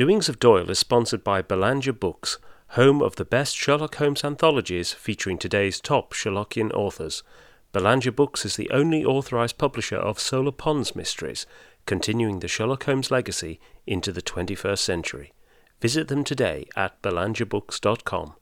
Doings of Doyle is sponsored by Belanger Books, home of the best Sherlock Holmes anthologies featuring today's top Sherlockian authors. Belanger Books is the only authorized publisher of Solar Pons mysteries, continuing the Sherlock Holmes legacy into the 21st century. Visit them today at belangerbooks.com.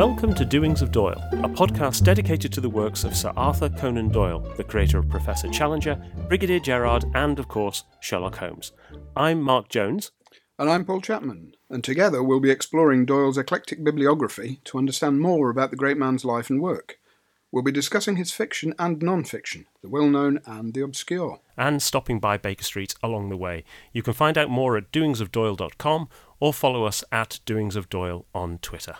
Welcome to Doings of Doyle, a podcast dedicated to the works of Sir Arthur Conan Doyle, the creator of Professor Challenger, Brigadier Gerard, and, of course, Sherlock Holmes. I'm Mark Jones. And I'm Paul Chapman, and together we'll be exploring Doyle's eclectic bibliography to understand more about the great man's life and work. We'll be discussing his fiction and non fiction, the well known and the obscure. And stopping by Baker Street along the way. You can find out more at doingsofdoyle.com or follow us at doingsofdoyle on Twitter.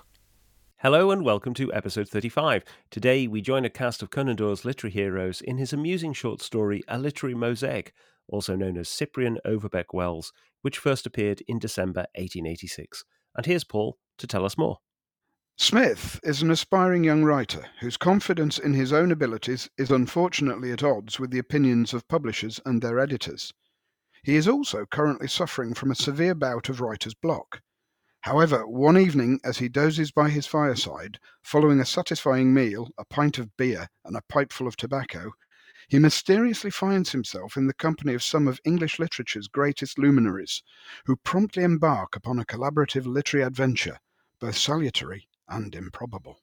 Hello and welcome to episode 35. Today we join a cast of Conan Doyle's literary heroes in his amusing short story A Literary Mosaic, also known as Cyprian Overbeck Wells, which first appeared in December 1886. And here's Paul to tell us more. Smith is an aspiring young writer whose confidence in his own abilities is unfortunately at odds with the opinions of publishers and their editors. He is also currently suffering from a severe bout of writer's block However, one evening as he dozes by his fireside, following a satisfying meal, a pint of beer, and a pipeful of tobacco, he mysteriously finds himself in the company of some of English literature's greatest luminaries, who promptly embark upon a collaborative literary adventure, both salutary and improbable.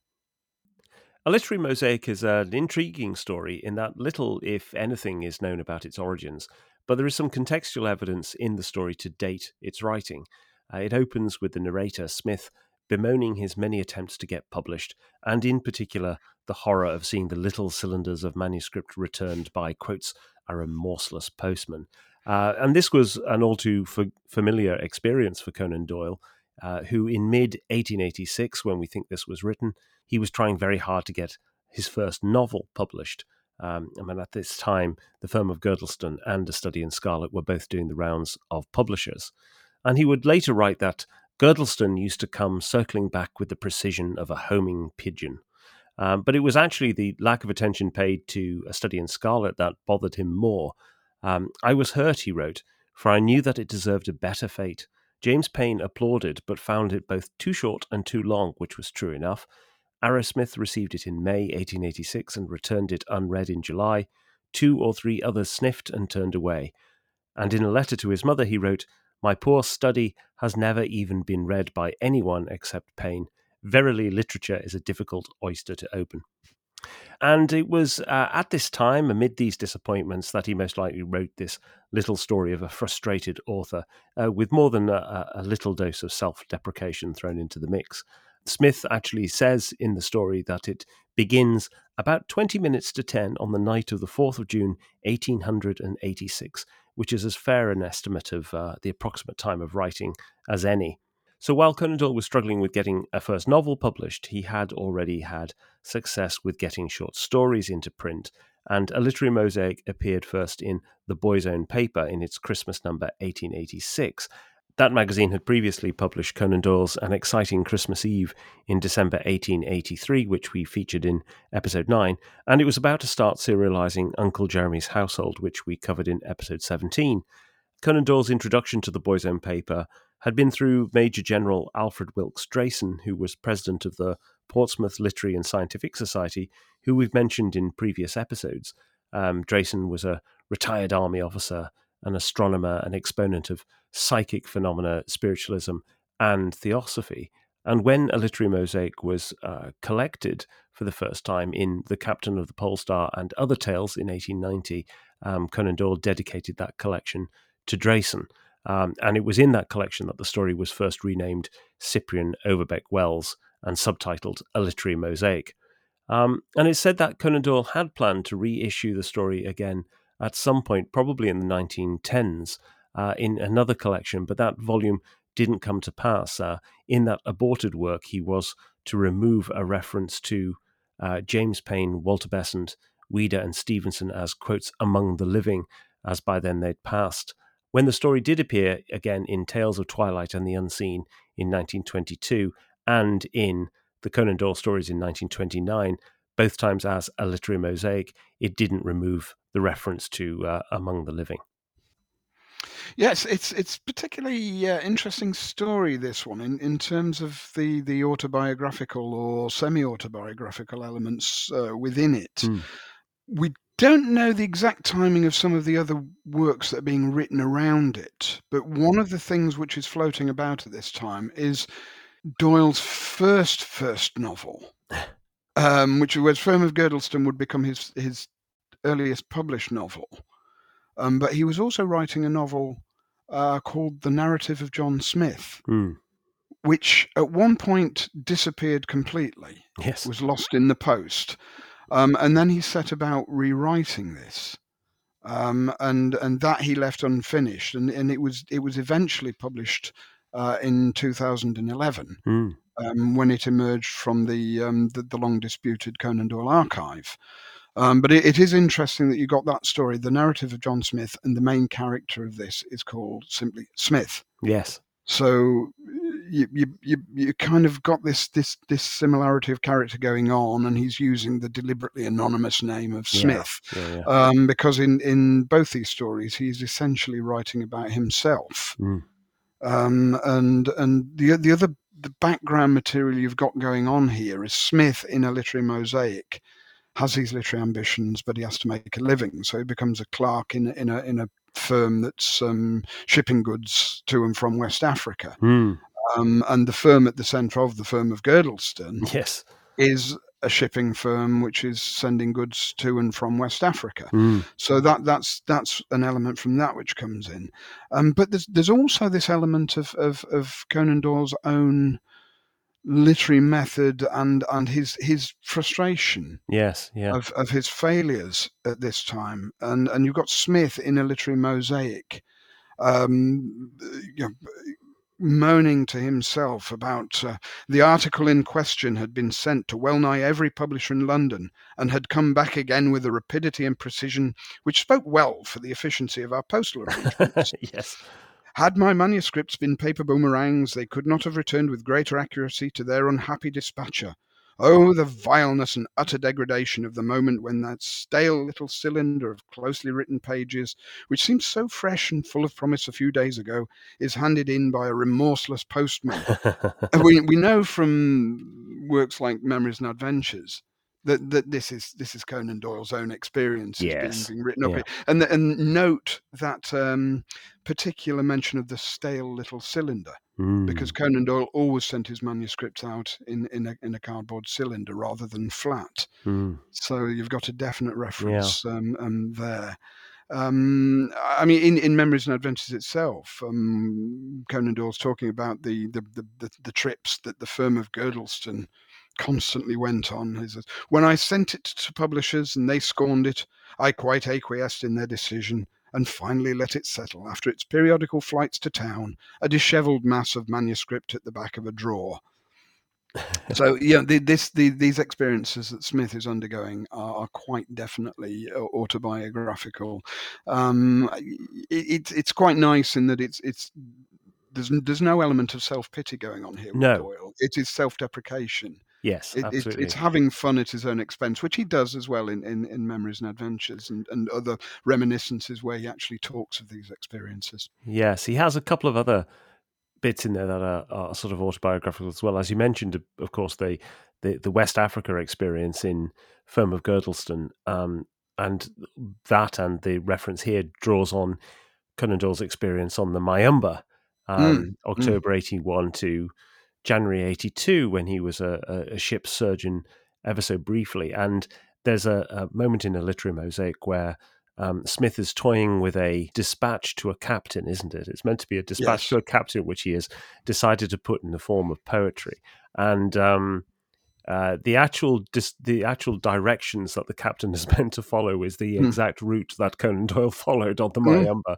A Literary Mosaic is an intriguing story in that little, if anything, is known about its origins, but there is some contextual evidence in the story to date its writing. Uh, it opens with the narrator, Smith, bemoaning his many attempts to get published, and in particular, the horror of seeing the little cylinders of manuscript returned by, quotes, a remorseless postman. Uh, and this was an all too f- familiar experience for Conan Doyle, uh, who in mid 1886, when we think this was written, he was trying very hard to get his first novel published. Um, I mean, at this time, the firm of Girdlestone and A Study in Scarlet were both doing the rounds of publishers. And he would later write that Girdlestone used to come circling back with the precision of a homing pigeon. Um, but it was actually the lack of attention paid to A Study in Scarlet that bothered him more. Um, I was hurt, he wrote, for I knew that it deserved a better fate. James Payn applauded, but found it both too short and too long, which was true enough. Arrowsmith received it in May 1886 and returned it unread in July. Two or three others sniffed and turned away. And in a letter to his mother, he wrote, my poor study has never even been read by anyone except Payn. Verily, literature is a difficult oyster to open. And it was uh, at this time, amid these disappointments, that he most likely wrote this little story of a frustrated author uh, with more than a, a little dose of self deprecation thrown into the mix. Smith actually says in the story that it begins about 20 minutes to 10 on the night of the 4th of June, 1886, which is as fair an estimate of uh, the approximate time of writing as any. So while Conan Doyle was struggling with getting a first novel published, he had already had success with getting short stories into print, and A Literary Mosaic appeared first in The Boy's Own Paper in its Christmas number 1886, that magazine had previously published Conan Doyle's An Exciting Christmas Eve in December 1883, which we featured in episode 9, and it was about to start serializing Uncle Jeremy's Household, which we covered in episode 17. Conan Doyle's introduction to the Boy's Own paper had been through Major General Alfred Wilkes Drayson, who was president of the Portsmouth Literary and Scientific Society, who we've mentioned in previous episodes. Um, Drayson was a retired army officer an astronomer, an exponent of psychic phenomena, spiritualism, and theosophy. And when a literary mosaic was uh, collected for the first time in The Captain of the Pole Star and Other Tales in 1890, um, Conan Doyle dedicated that collection to Drayson. Um, and it was in that collection that the story was first renamed Cyprian Overbeck Wells and subtitled A Literary Mosaic. Um, and it's said that Conan Doyle had planned to reissue the story again at some point, probably in the 1910s, uh, in another collection, but that volume didn't come to pass. Uh, in that aborted work, he was to remove a reference to uh, James Payn, Walter Besant, Ouida, and Stevenson as, quotes, among the living, as by then they'd passed. When the story did appear again in Tales of Twilight and the Unseen in 1922, and in the Conan Doyle stories in 1929, both times as a literary mosaic, it didn't remove the reference to uh, Among the Living. Yes, it's it's particularly uh, interesting story this one in, in terms of the the autobiographical or semi autobiographical elements uh, within it. Mm. We don't know the exact timing of some of the other works that are being written around it, but one of the things which is floating about at this time is Doyle's first first novel, um, which was Firm of Girdlestone would become his his earliest published novel. Um, but he was also writing a novel uh, called The Narrative of John Smith, Mm. which at one point disappeared completely, Yes. was lost in the post. Um, and then he set about rewriting this. Um, and and that he left unfinished, and, and it was it was eventually published uh, in 2011 Mm. um, when it emerged from the, um, the the long disputed Conan Doyle archive. Um, but it, it is interesting that you got that story, the narrative of John Smith, and the main character of this is called simply Smith. Yes. So you you you, you kind of got this this this similarity of character going on, and he's using the deliberately anonymous name of Yeah. Smith. Yeah. yeah. Um, because in, in both these stories, he's essentially writing about himself. Mm. Um, and and the the other the background material you've got going on here is Smith in a literary mosaic has these literary ambitions, but he has to make a living, so he becomes a clerk in a- in a in a firm that's um, shipping goods to and from West Africa. Mm. Um, and the firm at the centre of the firm of Girdlestone Yes. is a shipping firm which is sending goods to and from West Africa. Mm. So that that's that's an element from that which comes in. Um, but there's there's also this element of, of of Conan Doyle's own literary method and and his his frustration Yes. Yeah. of, of his failures at this time. And and you've got Smith in a literary mosaic, um, you know, moaning to himself about uh, the article in question had been sent to well nigh every publisher in London and had come back again with a rapidity and precision which spoke well for the efficiency of our postal arrangements. yes. Had my manuscripts been paper boomerangs, they could not have returned with greater accuracy to their unhappy dispatcher. Oh, the vileness and utter degradation of the moment when that stale little cylinder of closely written pages, which seemed so fresh and full of promise a few days ago, is handed in by a remorseless postman. Uh, we, we know from works like Memories and Adventures that, that this is this is Conan Doyle's own experience Yes, being, being written up yeah. here. And and note that um, particular mention of the stale little cylinder because Mm. Conan Doyle always sent his manuscripts out in in a, in a cardboard cylinder rather than flat. Mm. So you've got a definite reference um, um, there. Um, I mean, in, in Memories and Adventures itself, um, Conan Doyle's talking about the the, the, the the trips that the firm of Girdlestone constantly went on. He says, when I sent it to publishers and they scorned it, I quite acquiesced in their decision and finally let it settle after its periodical flights to town, a dishevelled mass of manuscript at the back of a drawer. So yeah, the, this the, these experiences that Smith is undergoing are, are quite definitely autobiographical. Um, it, it's it's quite nice in that it's it's there's there's no element of self pity going on here with No. Doyle. It is self deprecation. Yes. It, it, it's having fun at his own expense, which he does as well in, in, in Memories and Adventures and, and other reminiscences where he actually talks of these experiences. Yes, he has a couple of other bits in there that are, are sort of autobiographical as well. As you mentioned, of course, the the, the West Africa experience in Firm of Girdlestone, um, and that and the reference here draws on Conan Doyle's experience on the Mayumba, um, October eighty one to January eighty two, when he was a, a, a ship's surgeon ever so briefly. And there's a, a moment in a literary mosaic where um, Smith is toying with a dispatch to a captain, isn't it? It's meant to be a dispatch Yes. to a captain, which he has decided to put in the form of poetry, and um, uh, the actual dis- the actual directions that the captain is meant to follow is the Hmm. exact route that Conan Doyle followed on the Hmm. Mayumba.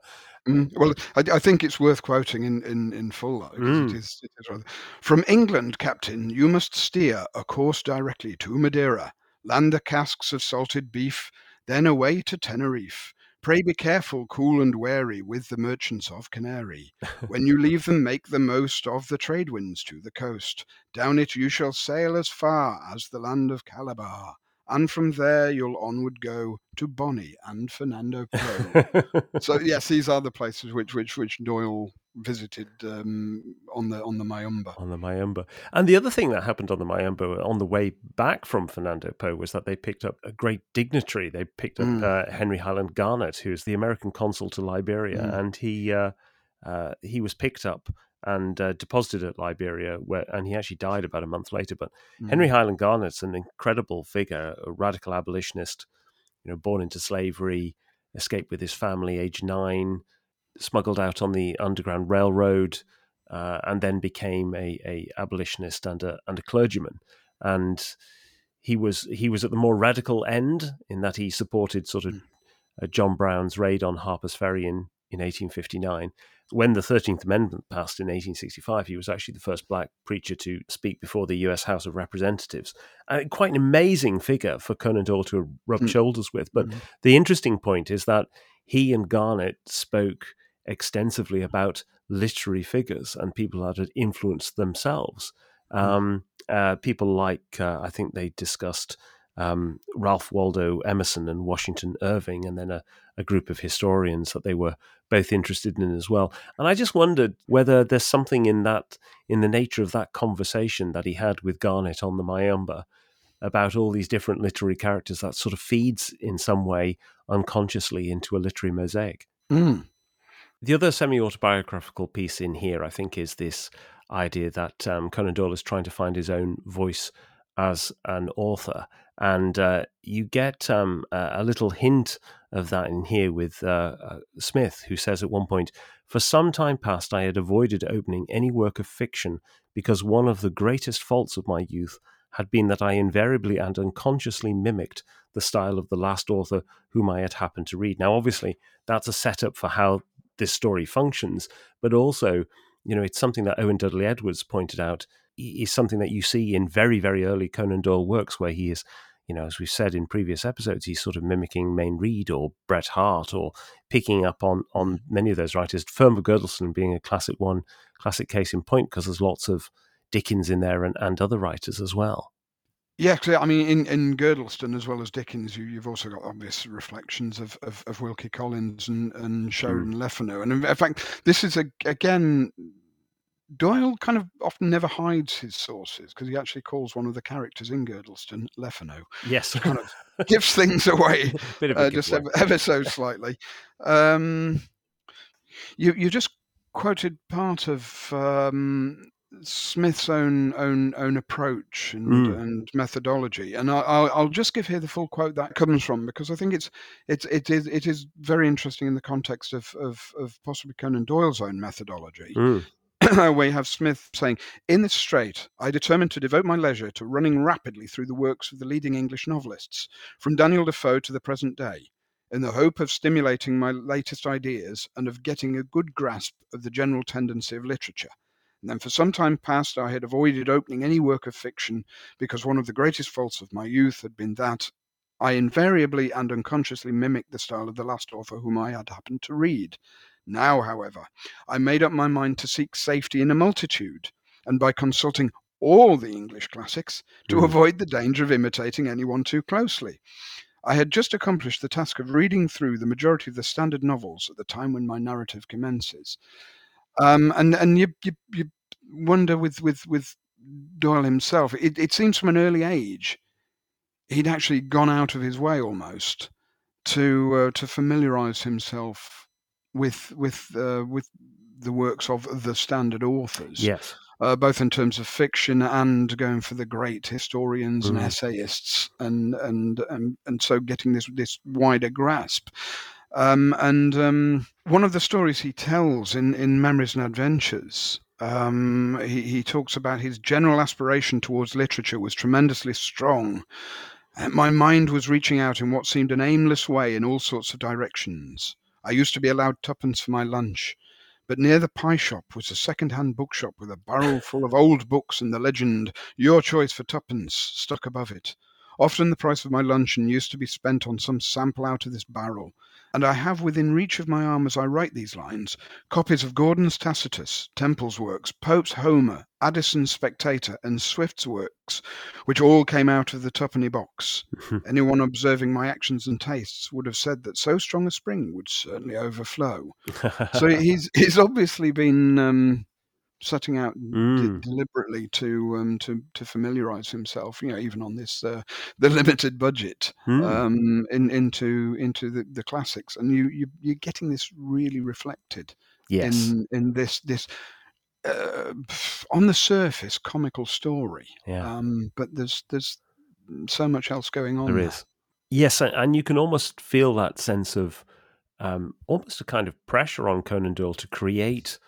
Mm, well, I, I think it's worth quoting in, in, in full, though, Mm. it, is, it is rather. From England, Captain, you must steer a course directly to Madeira, land the casks of salted beef, then away to Tenerife. Pray be careful, cool and wary with the merchants of Canary. When you leave them, make the most of the trade winds to the coast. Down it you shall sail as far as the land of Calabar, and from there you'll onward go to Bonny and Fernando Po. so yes, these are the places which which which Doyle visited um, on the on the Mayumba. On the Mayumba. And the other thing that happened on the Mayumba on the way back from Fernando Po was that they picked up a great dignitary. They picked up mm. uh, Henry Highland Garnet, who is the American consul to Liberia, mm. and he uh, uh, he was picked up and uh, deposited at Liberia, where and he actually died about a month later. But mm. Henry Highland Garnet's an incredible figure, a radical abolitionist, you know, born into slavery, escaped with his family, age nine smuggled out on the Underground Railroad, uh, and then became a, a abolitionist and a and a clergyman. And he was he was at the more radical end in that he supported sort of uh, John Brown's raid on Harper's Ferry in in 1859. When the 13th Amendment passed in 1865, he was actually the first black preacher to speak before the US House of Representatives. Uh, quite an amazing figure for Conan Doyle to rub mm. shoulders with. But mm. the interesting point is that he and Garnet spoke extensively about literary figures and people that had influenced themselves. Hmm. Um, uh, people like, uh, I think they discussed um, Ralph Waldo Emerson and Washington Irving, and then a, a, group of historians that they were both interested in as well. And I just wondered whether there's something in that, in the nature of that conversation that he had with Garnet on the Mayumba about all these different literary characters that sort of feeds in some way unconsciously into a literary mosaic. Mm. The other semi autobiographical piece in here, I think, is this idea that um, Conan Doyle is trying to find his own voice as an author. And uh, you get um, a little hint of that in here with uh, uh, Smith, who says at one point, For some time past, I had avoided opening any work of fiction because one of the greatest faults of my youth had been that I invariably and unconsciously mimicked the style of the last author whom I had happened to read. Now, obviously, that's a setup for how this story functions, but also, you know, it's something that Owen Dudley Edwards pointed out is something that you see in very, very early Conan Doyle works where he is, you know, as we've said in previous episodes, he's sort of mimicking Mayne Reid or Bret Harte or picking up on on many of those writers. Firm of Girdlestone being a classic one, classic case in point because there's lots of Dickens in there and, and other writers as well. Yeah, I mean, in, in Girdlestone as well as Dickens, you, you've also got obvious reflections of, of, of Wilkie Collins and, and Sheridan mm. Le Fanu. And in fact, this is, a, again, Doyle kind of often never hides his sources because he actually calls one of the characters in Girdlestone Le Fanu. Yes. kind of gives things away uh, just ever, ever, so slightly. Um, you, you just quoted part of um, Smith's own own own approach and, mm. and methodology, and I, will just give here the full quote that comes from because I think it's it's it is it is very interesting in the context of of, of possibly Conan Doyle's own methodology. Mm. you have Smith saying, In this strait, I determined to devote my leisure to running rapidly through the works of the leading English novelists, from Daniel Defoe to the present day, in the hope of stimulating my latest ideas and of getting a good grasp of the general tendency of literature and then for some time past I had avoided opening any work of fiction because one of the greatest faults of my youth had been that I invariably and unconsciously mimicked the style of the last author whom I had happened to read. Now, however, I made up my mind to seek safety in a multitude, and by consulting all the English classics to mm. avoid the danger of imitating anyone too closely. I had just accomplished the task of reading through the majority of the standard novels at the time when my narrative commences, um, and and you, you you wonder with with with Doyle himself. It, it seems from an early age he'd actually gone out of his way almost to uh, to familiarize himself with with uh, with the works of the standard authors. Yes. Uh, both in terms of fiction and going for the great historians mm. and essayists, and, and and and so getting this this wider grasp. Um, and um, one of the stories he tells in, in Memories and Adventures, um, he, he talks about his general aspiration towards literature was tremendously strong. Uh, my mind was reaching out in what seemed an aimless way in all sorts of directions. I used to be allowed twopence for my lunch, but near the pie shop was a second-hand bookshop with a barrel full of old books and the legend "Your choice for twopence" stuck above it. Often the price of my luncheon used to be spent on some sample out of this barrel, and I have within reach of my arm as I write these lines copies of Gordon's Tacitus, Temple's works, Pope's Homer, Addison's Spectator, and Swift's works, which all came out of the twopenny box. Anyone observing my actions and tastes would have said that so strong a spring would certainly overflow. so he's he's obviously been um, setting out Mm. de- deliberately to um, to to familiarize himself, you know, even on this uh, the limited budget, Hmm. um, in, into into the, the classics, and you, you you're getting this really reflected yes. in in this this uh, on the surface comical story, yeah. um, but there's there's so much else going on. There is. Yes, and you can almost feel that sense of um, almost a kind of pressure on Conan Doyle to create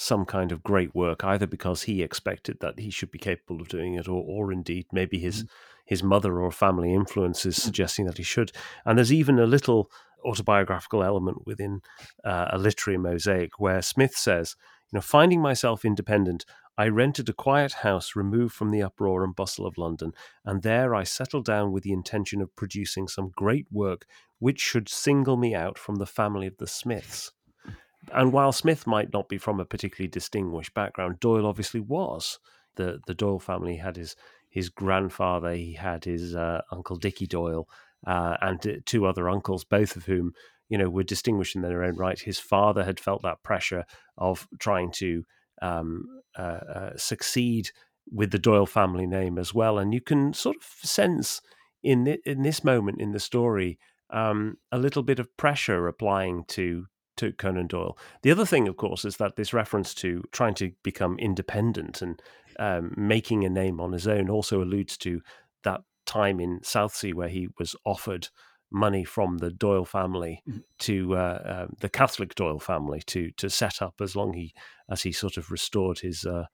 some kind of great work, either because he expected that he should be capable of doing it, or, or indeed maybe his his mother or family influences suggesting that he should. And there's even a little autobiographical element within uh, a literary mosaic where Smith says, "You know, finding myself independent." I rented a quiet house removed from the uproar and bustle of London, and there I settled down with the intention of producing some great work which should single me out from the family of the Smiths. And while Smith might not be from a particularly distinguished background, Doyle obviously was. The the Doyle family had his his grandfather, he had his uh, uncle Dickie Doyle, uh, and two other uncles, both of whom you know were distinguished in their own right. His father had felt that pressure of trying to um, uh, uh, succeed with the Doyle family name as well, and you can sort of sense in thi- in this moment in the story um, a little bit of pressure applying to to Conan Doyle. The other thing, of course, is that this reference to trying to become independent and um, making a name on his own also alludes to that time in Southsea where he was offered money from the Doyle family Mhm. to uh, uh, the Catholic Doyle family to to set up as long he as he sort of restored his uh,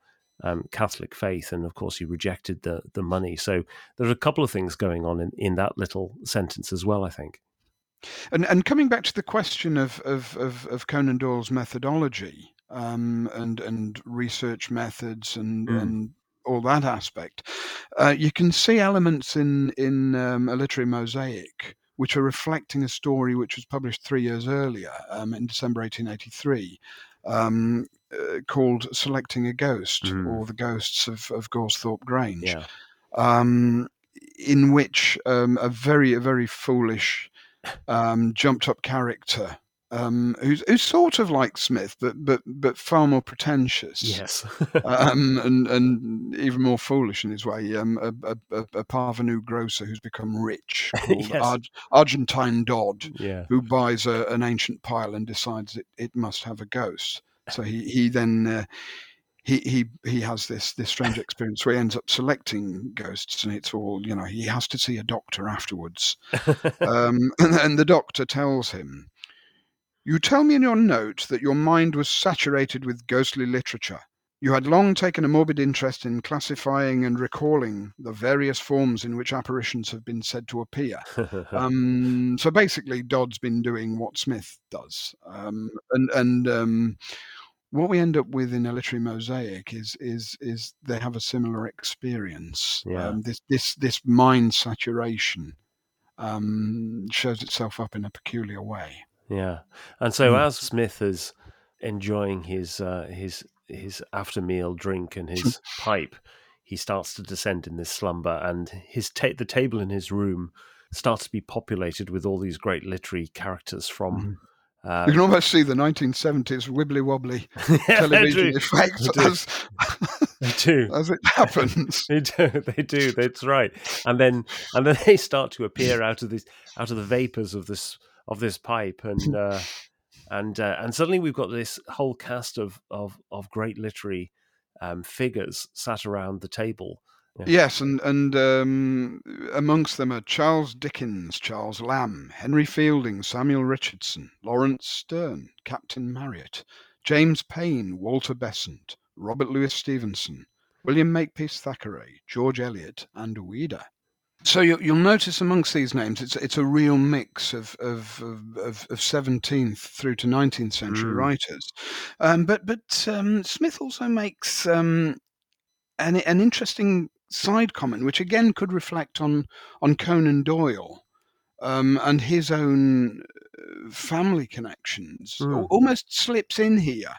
um, Catholic faith, and of course he rejected the the money. So there are a couple of things going on in, in that little sentence as well. I think. And and coming back to the question of of of, of Conan Doyle's methodology um, and and research methods and Mm. and all that aspect, uh, you can see elements in in um, a literary mosaic which are reflecting a story which was published three years earlier um, in December 1883. Um, uh, called Selecting a Ghost Mm. or The Ghosts of, of Goresthorpe Grange Yeah. um, in which um, a very a very foolish um, jumped up character um, who's who's sort of like Smith but but but far more pretentious Yes. um, and and even more foolish in his way um, a, a, a, parvenu grocer who's become rich Yes. Arg- Argentine Dodd yeah. who buys a, an ancient pile and decides it, it must have a ghost. So he he then uh, he he he has this this strange experience where he ends up selecting ghosts, and it's all you know. He has to see a doctor afterwards, um, and, and the doctor tells him, "You tell me in your note that your mind was saturated with ghostly literature." You had long taken a morbid interest in classifying and recalling the various forms in which apparitions have been said to appear. Um, so basically, Dodd's been doing what Smith does, um, and and um, what we end up with in a literary mosaic is is is they have a similar experience. Yeah. Um, this this this mind saturation um, shows itself up in a peculiar way. Yeah, and so Mm. as Smith is enjoying his uh, his his after meal drink and his pipe, he starts to descend in this slumber, and his ta- the table in his room starts to be populated with all these great literary characters from. You can almost see the 1970s wibbly wobbly yeah, television do. effect They do. as They do. as it happens. They do. They do. That's right. And then and then they start to appear out of this out of the vapors of this of this pipe, and uh, and uh, and suddenly we've got this whole cast of of of great literary um, figures sat around the table. Yes, and and um, amongst them are Charles Dickens, Charles Lamb, Henry Fielding, Samuel Richardson, Laurence Sterne, Captain Marryat, James Payn, Walter Besant, Robert Louis Stevenson, William Makepeace Thackeray, George Eliot, and Ouida. So you, you'll notice amongst these names, it's it's a real mix of of of, of, of 17th through to 19th century Mm. writers. Um, but but um, Smith also makes um, an an interesting side comment, which again could reflect on on Conan Doyle um, and his own uh, family connections, Mm. almost slips in here.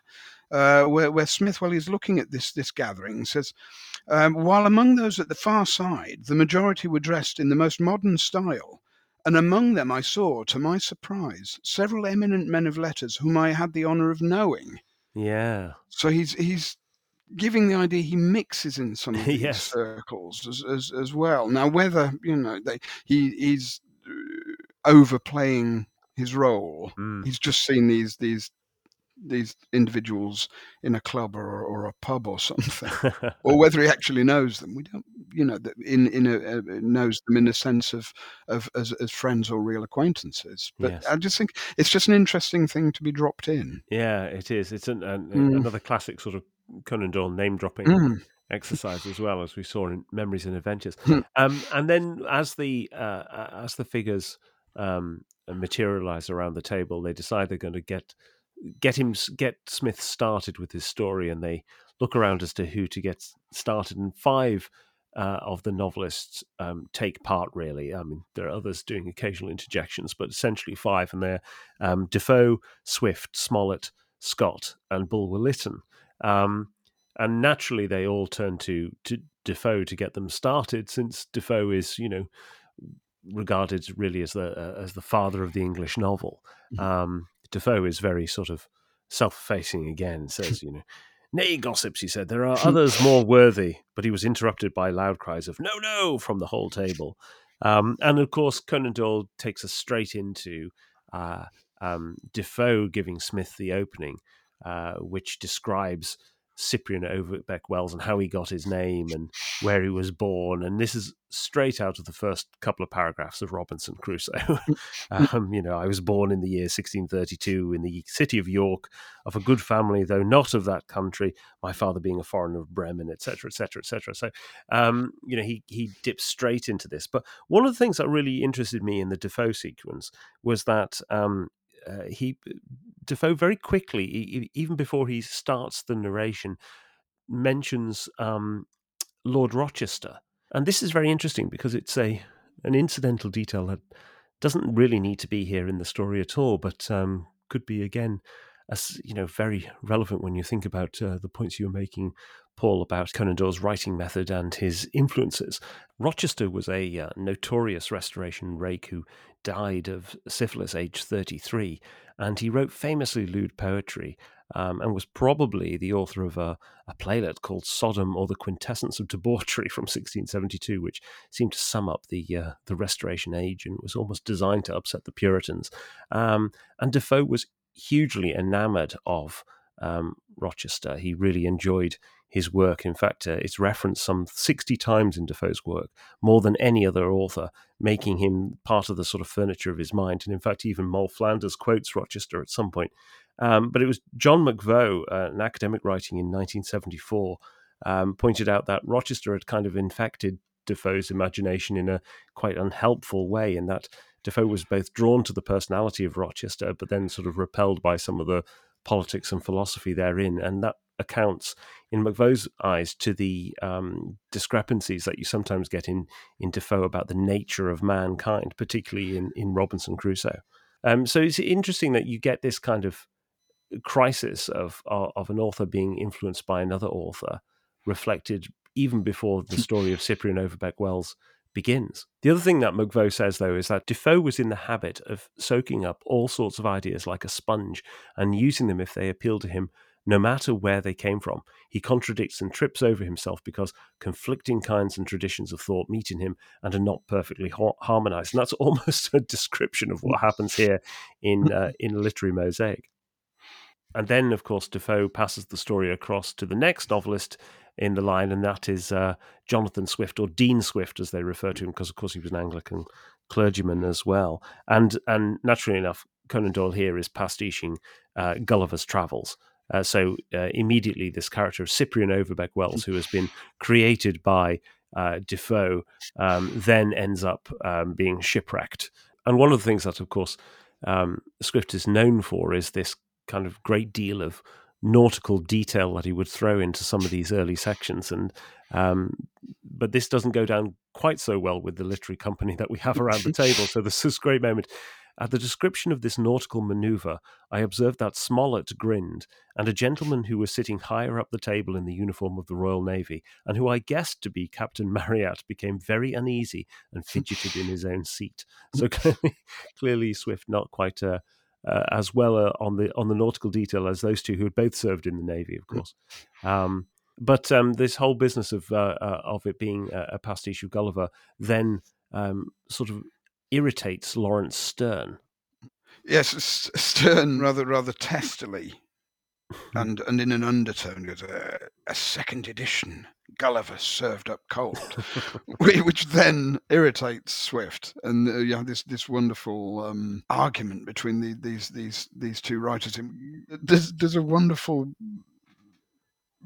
Uh, where, where Smith, while he's looking at this this gathering, says, um, while among those at the far side, the majority were dressed in the most modern style, and among them I saw, to my surprise, several eminent men of letters whom I had the honour of knowing. Yeah. So he's he's giving the idea he mixes in some of these Yes. circles as, as as well. Now, whether you know they he he's uh, overplaying his role, Mm. he's just seen these these these individuals in a club or, or a pub or something, or whether he actually knows them. We don't, you know, that in in a, a knows them in a sense of of as, as friends or real acquaintances. But Yes. I just think it's just an interesting thing to be dropped in. yeah, it is. It's an, an, Mm. another classic sort of Conan Doyle name dropping Mm. exercise as well as we saw in Memories and Adventures. Hmm. Um, and then as the uh, as the figures um, materialize around the table, they decide they're going to get get him get Smith started with his story, and they look around as to who to get started. And five uh, of the novelists um, take part. Really, I mean, there are others doing occasional interjections, but essentially five, and they're um, Defoe, Swift, Smollett, Scott, and Bulwer Lytton. Um, and naturally, they all turn to to Defoe to get them started, since Defoe is, you know, regarded really as the uh, as the father of the English novel. Mhm. Um, Defoe is very sort of self-facing again. Says, you know, nay, gossips, he said, there are others more worthy. But he was interrupted by loud cries of "No, no!" from the whole table. Um, and of course, Conan Doyle takes us straight into uh, um, Defoe giving Smith the opening, uh, which describes Cyprian Overbeck Wells and how he got his name and where he was born. And this is straight out of the first couple of paragraphs of Robinson Crusoe. um, you know, I was born in the year 1632 in the city of York of a good family, though not of that country, my father being a foreigner of Bremen, etc., etc., etc. So, um, you know, he, he dips straight into this. But one of the things that really interested me in the Defoe sequence was that um, uh, he Defoe very quickly, even before he starts the narration, mentions um, Lord Rochester, and this is very interesting because it's a an incidental detail that doesn't really need to be here in the story at all, but um, could be again, as you know, very relevant when you think about uh, the points you were making, Paul, about Conan Doyle's writing method and his influences. Rochester was a uh, notorious restoration rake who died of syphilis aged 33, and he wrote famously lewd poetry um, and was probably the author of a, a playlet called Sodom or the Quintessence of Debauchery from 1672, which seemed to sum up the uh, the Restoration age and was almost designed to upset the Puritans. Um, and Defoe was hugely enamored of um, Rochester. He really enjoyed his work. In fact, uh, it's referenced some 60 times in Defoe's work, more than any other author, making him part of the sort of furniture of his mind. And in fact, even Moll Flanders quotes Rochester at some point. Um, but it was John McVeagh, uh, an academic writing in 1974, um, pointed out that Rochester had kind of infected Defoe's imagination in a quite unhelpful way, and that Defoe was both drawn to the personality of Rochester, but then sort of repelled by some of the politics and philosophy therein. And that accounts, in McVeagh's eyes, to the um, discrepancies that you sometimes get in, in Defoe about the nature of mankind, particularly in, in Robinson Crusoe. Um, so it's interesting that you get this kind of crisis of, of of an author being influenced by another author reflected even before the story of Cyprian Overbeck Wells begins. The other thing that McVeagh says, though, is that Defoe was in the habit of soaking up all sorts of ideas like a sponge and using them if they appealed to him, no matter where they came from. He contradicts and trips over himself because conflicting kinds and traditions of thought meet in him and are not perfectly ha- harmonized. And that's almost a description of what happens here in uh, in literary mosaic. And then, of course, Defoe passes the story across to the next novelist in the line, and that is uh, Jonathan Swift, or Dean Swift, as they refer to him, because, of course, he was an Anglican clergyman as well. And and naturally enough, Conan Doyle here is pastiching uh, Gulliver's Travels. Uh, so uh, immediately, this character of Cyprian Overbeck Wells, who has been created by uh, Defoe, um, then ends up um, being shipwrecked. And one of the things that, of course, um, Swift is known for is this kind of great deal of nautical detail that he would throw into some of these early sections. And um, but this doesn't go down quite so well with the literary company that we have around the table. So this is great moment. At the description of this nautical manoeuvre, I observed that Smollett grinned, and a gentleman who was sitting higher up the table in the uniform of the Royal Navy, and who I guessed to be Captain Marryat, became very uneasy and fidgeted in his own seat. So clearly, clearly Swift not quite uh, uh, as well uh, on the on the nautical detail as those two who had both served in the navy, of course. Um, but um, this whole business of uh, uh of it being a, a, pastiche of Gulliver then um, sort of irritates Laurence Sterne. Yes, Sterne rather rather testily and and in an undertone goes a, a second edition Gulliver served up cold, which then irritates Swift, and uh, you have this this wonderful um, argument between the, these these these two writers. There's there's a wonderful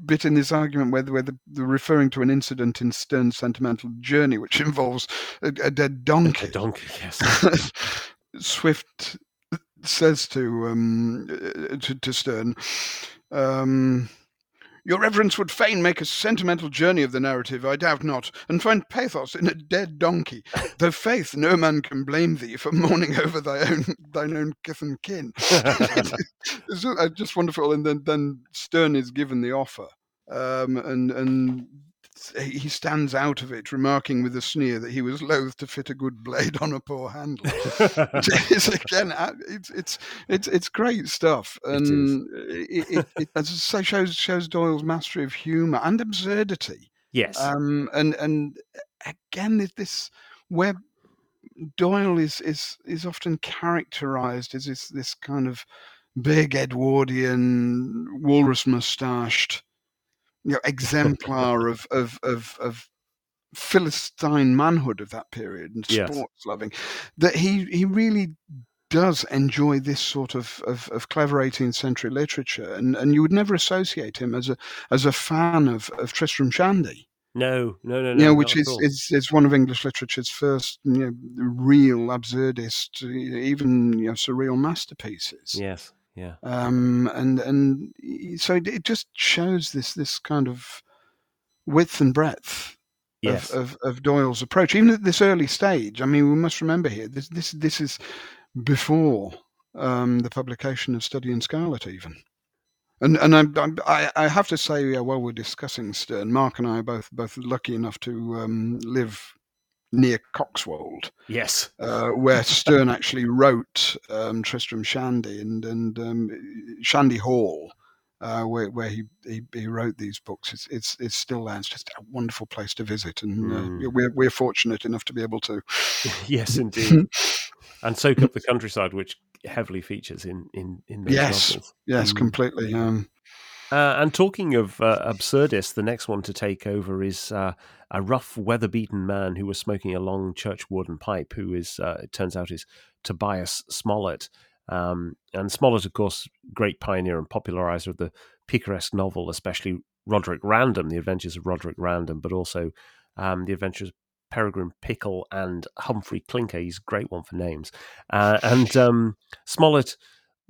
bit in this argument where, where the, they're referring to an incident in Sterne's sentimental journey, which involves a, a dead donkey. A donkey, yes. Swift says to um, uh, to, to, Sterne, um, "Your Reverence would fain make a sentimental journey of the narrative, I doubt not, and find pathos in a dead donkey. Though faith, no man can blame thee for mourning over thy own thine own kith and kin." it's just wonderful, and then then Sterne is given the offer. Um, and and he stands out of it, remarking with a sneer that he was loath to fit a good blade on a poor handle. it's again, uh, it's it's it's it's great stuff, and it, it, it, as I shows shows Doyle's mastery of humour and absurdity. Yes, um, and and again, this where Doyle is is is often characterised as this this kind of big Edwardian walrus moustached you know, exemplar of, of, of, of philistine manhood of that period and sports yes. loving, that he he really does enjoy this sort of, of, of, clever 18th century literature, and, and you would never associate him as a as a fan of, of Tristram Shandy. No, no, no, no. You know, which is, is is one of English literature's first you know, real absurdist, even you know, surreal masterpieces. Yes. Yeah. Um, and and so it just shows this this kind of width and breadth yes. of, of, of Doyle's approach, even at this early stage. I mean, we must remember here this this this is before um, the publication of Study in Scarlet, even. And and I'm, i I have to say, yeah, while we're discussing Sterne, Mark and I are both both lucky enough to um, live near Coxwold. Yes, uh, where Sterne actually wrote um, Tristram Shandy and and um, Shandy Hall. Uh, where, where he, he, he wrote these books, it's, it's it's still there. It's just a wonderful place to visit, and mm. uh, hmm. we're we're fortunate enough to be able to. yes, indeed, and soak up the countryside, which heavily features in in in those yes, novels. yes, mm. completely. Um, uh, and talking of uh, absurdists, the next one to take over is uh, a rough, weather-beaten man who was smoking a long churchwarden pipe, who is, uh, it turns out, is Tobias Smollett. Um, and Smollett, of course, great pioneer and popularizer of the picaresque novel, especially Roderick Random, The Adventures of Roderick Random, but also um, The Adventures of Peregrine Pickle and Humphrey Clinker. He's a great one for names. Uh, and um, Smollett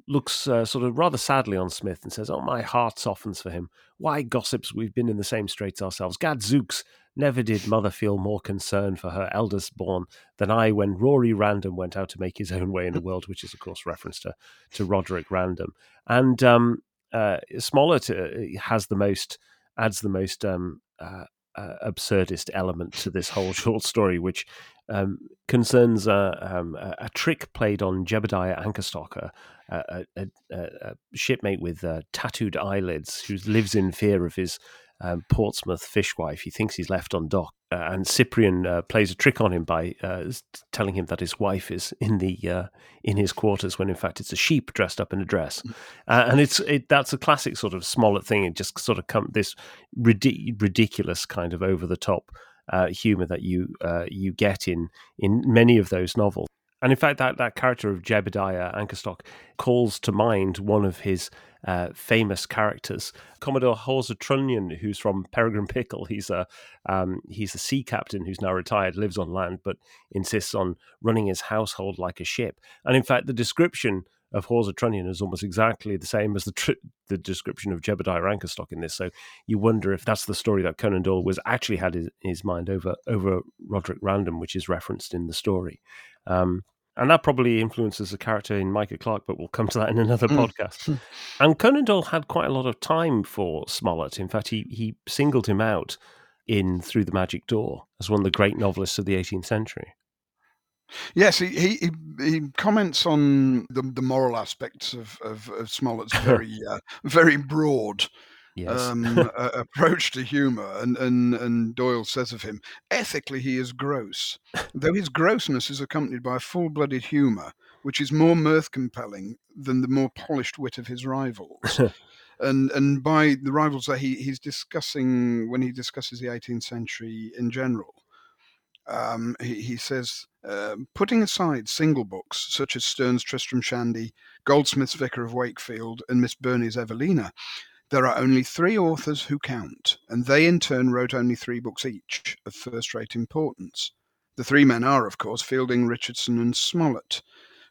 looks uh, sort of rather sadly on Smith and says, Oh, my heart softens for him. Why, gossips, we've been in the same straits ourselves. Gadzooks, never did mother feel more concern for her eldest born than I when Rory Random went out to make his own way in the world, which is, of course, reference to, to Roderick Random. And um, uh, Smollett uh, has the most, adds the most um, uh, uh, absurdist element to this whole short story, which um, concerns uh, um, a, trick played on Jebediah Anchorstock, a, a, a shipmate with uh, tattooed eyelids who lives in fear of his um, Portsmouth fishwife. He thinks he's left on dock, uh, and Cyprian uh, plays a trick on him by uh, telling him that his wife is in the uh, in his quarters when in fact it's a sheep dressed up in a dress. Mm. Uh, and it's it, that's a classic sort of Smollett thing. It just sort of come this ridiculous kind of over the top uh, humor that you you get in in many of those novels. And in fact, that, that character of Jebediah Anchorstock calls to mind one of his uh, famous characters, Commodore Hawser Trunnion, who's from Peregrine Pickle. He's a um, he's a sea captain who's now retired, lives on land, but insists on running his household like a ship. And in fact, the description of Hawser Trunnion is almost exactly the same as the tr- the description of Jebediah Anchorstock in this. So you wonder if that's the story that Conan Doyle was actually had in his mind over over Roderick Random, which is referenced in the story. Um, and that probably influences the character in Micah Clarke, but we'll come to that in another mm. podcast. and Conan Doyle had quite a lot of time for Smollett. In fact, he he singled him out in Through the Magic Door as one of the great novelists of the 18th century. Yes, he, he, he comments on the, the moral aspects of, of, of Smollett's very uh, very broad yes. um, uh, approach to humour, and, and and Doyle says of him, ethically he is gross, though his grossness is accompanied by a full-blooded humour, which is more mirth compelling than the more polished wit of his rivals. and and by the rivals that he, he's discussing when he discusses the 18th century in general, um, he, he says, uh, putting aside single books such as Sterne's Tristram Shandy, Goldsmith's Vicar of Wakefield, and Miss Burney's Evelina, there are only three authors who count, and they in turn wrote only three books each of first rate importance. The three men are, of course, Fielding, Richardson, and Smollett,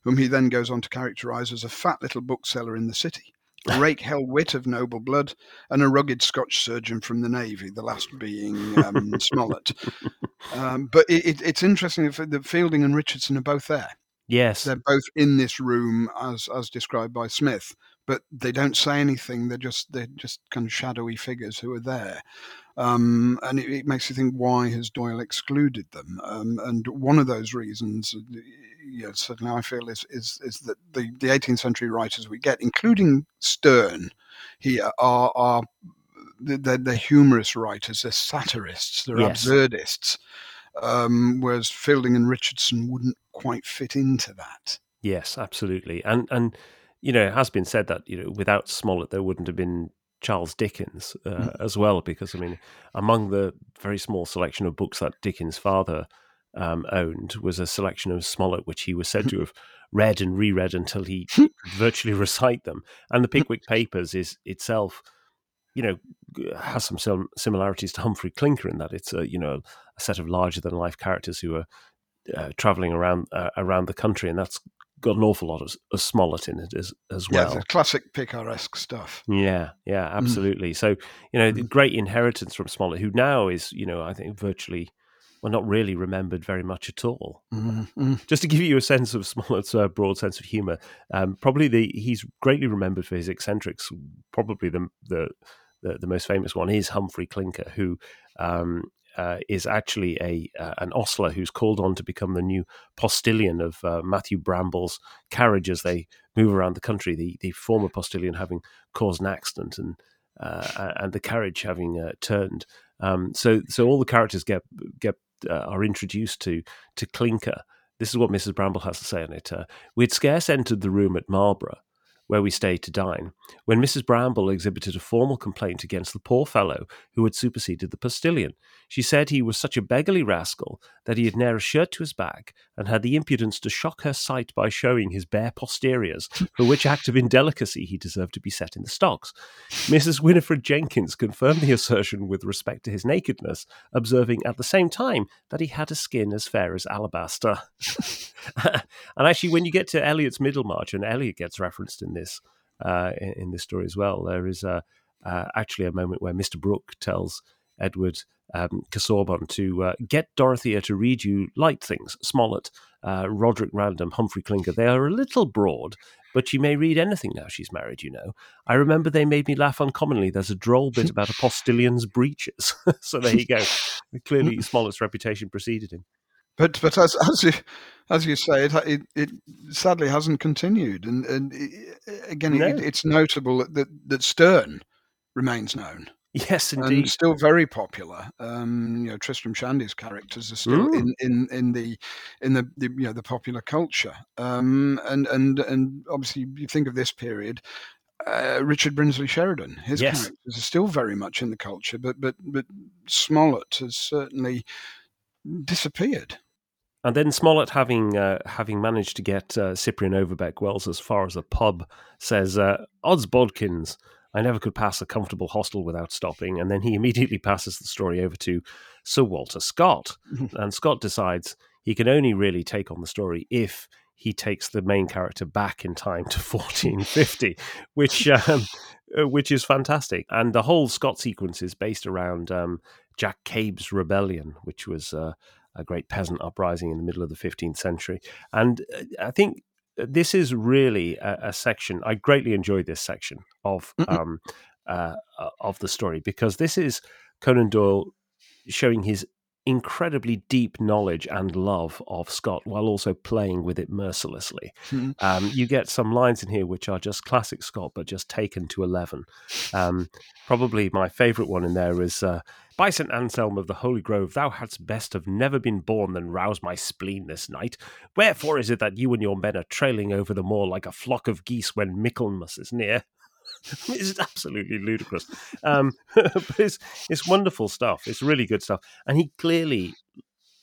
whom he then goes on to characterize as a fat little bookseller in the city a rake hell wit of noble blood, and a rugged Scotch surgeon from the Navy, the last being um, Smollett. Um, but it, it, it's interesting that Fielding and Richardson are both there. Yes. They're both in this room as as described by Smith, but they don't say anything. They're just they're just kind of shadowy figures who are there. Um, and it, it, makes you think why has Doyle excluded them? Um, and one of those reasons, yeah, certainly I feel is is is that the, the 18th century writers we get, including Sterne, here are are they're, they're humorous writers, they're satirists, they're yes. absurdists, um, whereas Fielding and Richardson wouldn't quite fit into that. Yes, absolutely, and and you know it has been said that you know without Smollett there wouldn't have been Charles Dickens uh, mm. as well, because I mean, among the very small selection of books that Dickens' father um, owned was a selection of Smollett, which he was said to have read and reread until he virtually recite them. And the Pickwick Papers is itself, you know, has some similarities to Humphrey Clinker in that it's a you know a set of larger than life characters who are uh, traveling around uh, around the country, and that's got an awful lot of, of Smollett in it as as well. Yeah, classic picaresque stuff. Yeah, yeah, mm. absolutely. Mm. So you know, the mm. great inheritance from Smollett, who now is you know I think virtually well, not really remembered very much at all. Mm-hmm. Just to give you a sense of Smollett's uh, broad sense of humour, um, probably the he's greatly remembered for his eccentrics. Probably the the the, the most famous one is Humphrey Clinker, who um, uh, is actually a uh, an ostler who's called on to become the new postilion of uh, Matthew Bramble's carriage as they move around the country. The the former postilion having caused an accident and uh, and the carriage having uh, turned. Um, so so all the characters get get uh, are introduced to to Clinker. This is what Mrs. Bramble has to say on it. We had scarce entered the room at Marlborough, where we stayed to dine, when Mrs. Bramble exhibited a formal complaint against the poor fellow who had superseded the postilion, she said he was such a beggarly rascal that he had ne'er a shirt to his back, and had the impudence to shock her sight by showing his bare posteriors, for which act of indelicacy he deserved to be set in the stocks. Mrs. Winifred Jenkins confirmed the assertion with respect to his nakedness, observing at the same time that he had a skin as fair as alabaster. and actually, when you get to Eliot's Middlemarch, and Eliot gets referenced in this uh, in, in, this story as well, there is a, uh, actually a moment where Mr. Brooke tells Edward um, Casaubon to uh, get Dorothea to read you light things, Smollett, uh, Roderick Random, Humphrey Clinker. They are a little broad, but she may read anything now she's married, you know. I remember they made me laugh uncommonly. There's a droll bit about a postilion's breeches. so there you go. Clearly, Smollett's reputation preceded him. But but as as you as you say, it it, it sadly hasn't continued, and and it, again, no. it, it's notable that, that Sterne remains known. Yes, indeed. And still very popular. Um, you know, Tristram Shandy's characters are still in, in, in the in the, the, you know the popular culture. Um, and and and obviously, you think of this period. Uh, Richard Brinsley Sheridan, his yes. characters are still very much in the culture, but but but Smollett has certainly disappeared. And then Smollett, having uh, having managed to get uh, Cyprian Overbeck Wells as far as a pub, says, uh, "Odds bodkins, I never could pass a comfortable hostel without stopping. And then he immediately passes the story over to Sir Walter Scott. and Scott decides he can only really take on the story if he takes the main character back in time to 1450, which um, uh, which is fantastic. And the whole Scott sequence is based around um, Jack Cade's rebellion, which was uh, a great peasant uprising in the middle of the 15th century. And uh, I think this is really a, a section. I greatly enjoyed this section of um, uh, of the story because this is Conan Doyle showing his incredibly deep knowledge and love of Scott while also playing with it mercilessly. Mm-hmm. Um, you get some lines in here which are just classic Scott, but just taken to 11. Um, probably my favourite one in there is uh, By St. Anselm of the Holy Grove, thou hadst best have never been born than rouse my spleen this night. Wherefore is it that you and your men are trailing over the moor like a flock of geese when Michaelmas is near? it's absolutely ludicrous. Um, but it's, it's wonderful stuff. It's really good stuff. And he clearly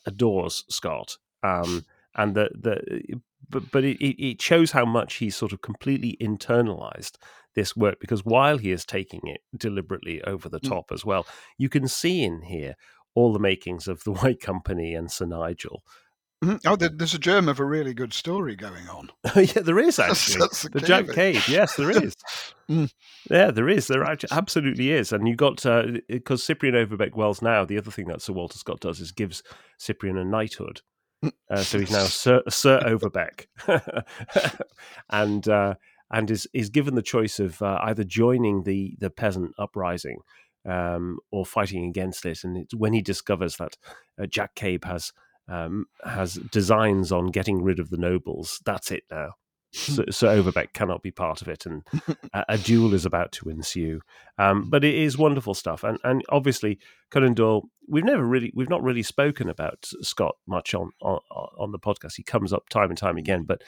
adores Scott. Um, and the, the but, but it, it shows how much he's sort of completely internalized this work because while he is taking it deliberately over the mm. top mm. as well, you can see in here all the makings of the White Company and Sir Nigel. Mm-hmm. Oh, there's a germ of a really good story going on. yeah, there is actually. That's, that's the, the Jack Cade. Yes, there is. mm. Yeah, there is. There actually, absolutely is. And you got because uh, Cyprian Overbeck Wells now. The other thing that Sir Walter Scott does is gives Cyprian a knighthood. Mm. Uh, so he's now Sir, Sir Overbeck, and uh, and is is given the choice of uh, either joining the the peasant uprising um, or fighting against it. And it's when he discovers that uh, Jack Cade has um, has designs on getting rid of the nobles. That's it now. So, so Overbeck cannot be part of it, and a, a duel is about to ensue. Um, but it is wonderful stuff, and and obviously Conan Doyle. We've never really, we've not really spoken about Scott much on on, on the podcast. He comes up time and time again, but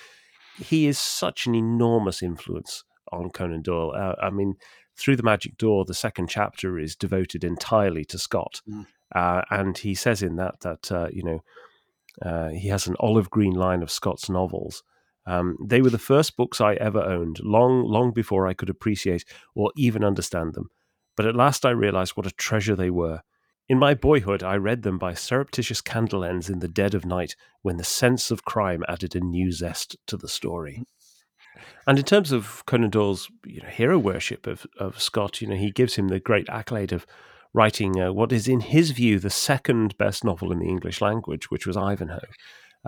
he is such an enormous influence on Conan Doyle. Uh, I mean, through the Magic Door, the second chapter is devoted entirely to Scott, mm. uh, and he says in that that uh, you know uh, he has an olive green line of Scott's novels. Um, they were the first books I ever owned, long, long before I could appreciate or even understand them. But at last I realized what a treasure they were. In my boyhood, I read them by surreptitious candle ends in the dead of night when the sense of crime added a new zest to the story. And in terms of Conan Doyle's you know, hero worship of, of Scott, you know, he gives him the great accolade of writing uh, what is, in his view, the second best novel in the English language, which was Ivanhoe.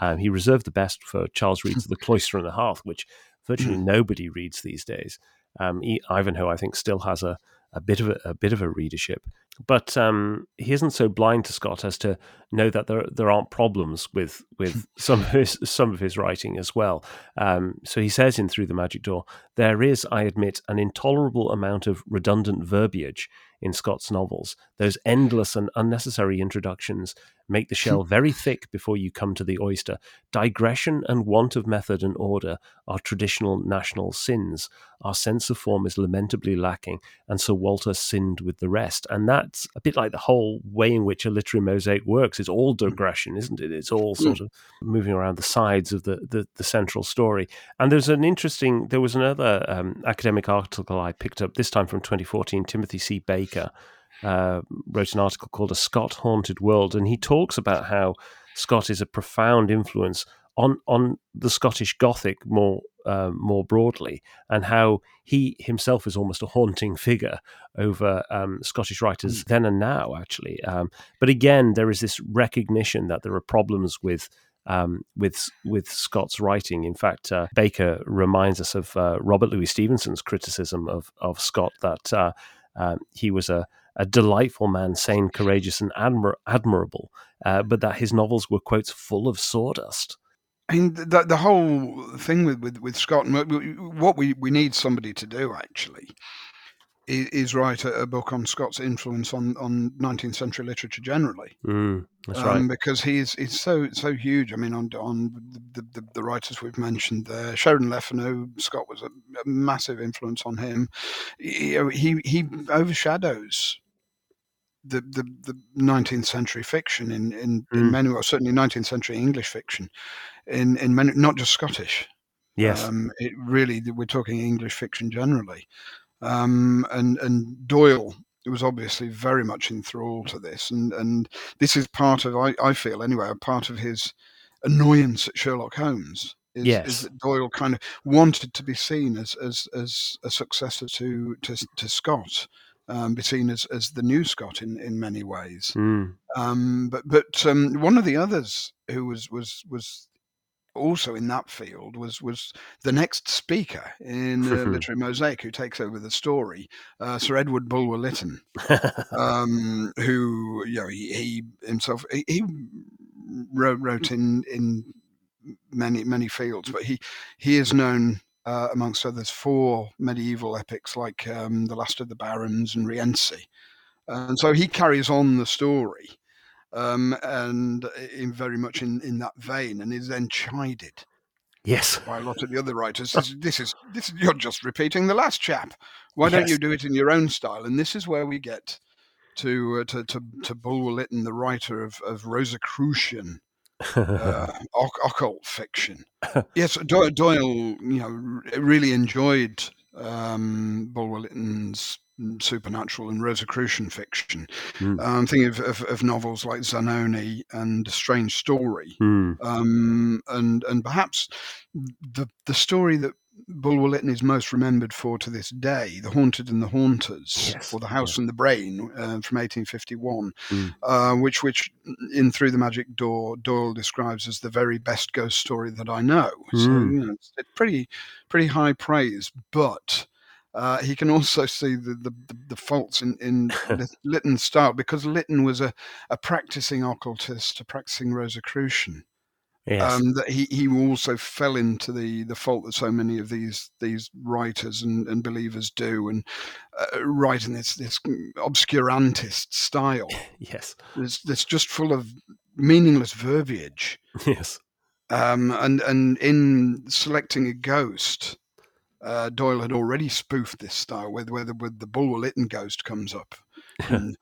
Um, he reserved the best for Charles Reade's The Cloister and the Hearth, which virtually hmm. nobody reads these days. Um, Ivanhoe, I think, still has a, a bit of a, a bit of a readership, but um, he isn't so blind to Scott as to know that there there aren't problems with with some of his some of his writing as well. Um, so he says in Through the Magic Door, there is, I admit, an intolerable amount of redundant verbiage in Scott's novels. Those endless and unnecessary introductions make the shell very thick before you come to the oyster. Digression and want of method and order are traditional national sins. Our sense of form is lamentably lacking, and Sir Walter sinned with the rest. And that's a bit like the whole way in which a literary mosaic works. It's all hmm. digression, isn't it? It's all sort of moving around the sides of the, the, the central story. And there's an interesting, there was another um, academic article I picked up, this time from 2014, Timothy C. Baker uh, wrote an article called A Scott Haunted World, and he talks about how Scott is a profound influence on on the Scottish Gothic more uh, more broadly, and how he himself is almost a haunting figure over um, Scottish writers mm. then and now, actually. Um, but again, there is this recognition that there are problems with. Um, with with Scott's writing, in fact, uh, Baker reminds us of uh, Robert Louis Stevenson's criticism of of Scott that uh, um, he was a a delightful man, sane, courageous, and admir- admirable, uh, but that his novels were quotes full of sawdust. I mean, the, the whole thing with, with, with Scott, and what we, we need somebody to do actually is, is write a, a, book on Scott's influence on, on 19th century literature generally. Mm, that's um, right. Because he's he's so so huge. I mean, on on the, the, the writers we've mentioned there, Sheridan Le Scott was a, a massive influence on him. He, he, he overshadows the, the, the 19th century fiction in, in, mm. in many, well, certainly 19th century English fiction, in, in many, not just Scottish. Yes. Um, it really, we're talking English fiction generally. Um, and, and Doyle was obviously very much enthralled to this. And, and this is part of, I, I feel anyway, a part of his annoyance at Sherlock Holmes. Is, Yes. is that Doyle kind of wanted to be seen as as, as a successor to to, to Scott, um, be seen as, as the new Scott in, in many ways. Mm. Um, but but um, one of the others who was was was also in that field was was the next speaker in uh, Literary Mosaic who takes over the story, uh, Sir Edward Bulwer Lytton, um, who you know he, he himself he, he wrote, wrote in in many many fields, but he he is known. Uh, amongst others, for medieval epics like um, The Last of the Barons and Rienzi. And so he carries on the story um, and in very much in, in that vein, and is then chided yes. by a lot of the other writers. This, this is this is, you're just repeating the last chap. Why don't you do it in your own style? And this is where we get to uh, to, to to Bulwer Lytton, the writer of of Rosicrucian uh, oc- occult fiction. Yes, Do- Doyle, you know, really enjoyed um, Bulwer Lytton's supernatural and Rosicrucian fiction. Mm. I'm thinking of, of, of novels like Zanoni and A Strange Story, Mm. um, and and perhaps the the story that Bulwer Lytton is most remembered for to this day, The Haunted and the Haunters, Yes, or The House and the Brain uh, from 1851, Mm. uh, which which in Through the Magic Door Doyle describes as the very best ghost story that I know. So Mm. you know, it's pretty pretty high praise, but. Uh, he can also see the, the, the, the faults in, in Lytton's style because Lytton was a, a practicing occultist, a practicing Rosicrucian Yes. um, that he, he also fell into the, the fault that so many of these these writers and, and believers do, and uh, write in this this obscurantist style. yes. It's, it's just full of meaningless verbiage. Yes. Um, and and in selecting a ghost, uh, Doyle had already spoofed this style, where the, where the Bulwer Lytton ghost comes up. And,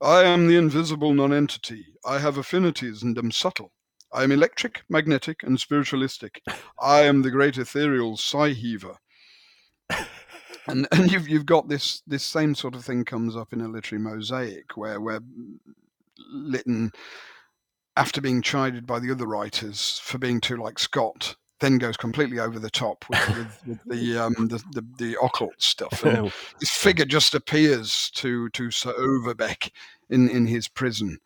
I am the invisible nonentity. I have affinities and am subtle. I am electric, magnetic, and spiritualistic. I am the great ethereal sigh heaver. And and you've you've got this this same sort of thing comes up in a literary mosaic where where Lytton, after being chided by the other writers for being too like Scott, then goes completely over the top with, with, with the, um, the the the occult stuff. And this figure just appears to to Sir Overbeck in in his prison,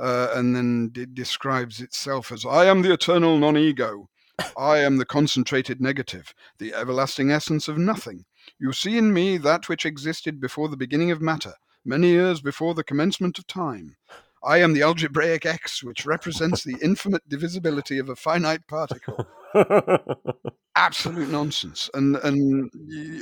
uh, and then it describes itself as "I am the eternal non-ego. I am the concentrated negative, the everlasting essence of nothing. You see in me that which existed before the beginning of matter, many years before the commencement of time." I am the algebraic X, which represents the infinite divisibility of a finite particle absolute nonsense and and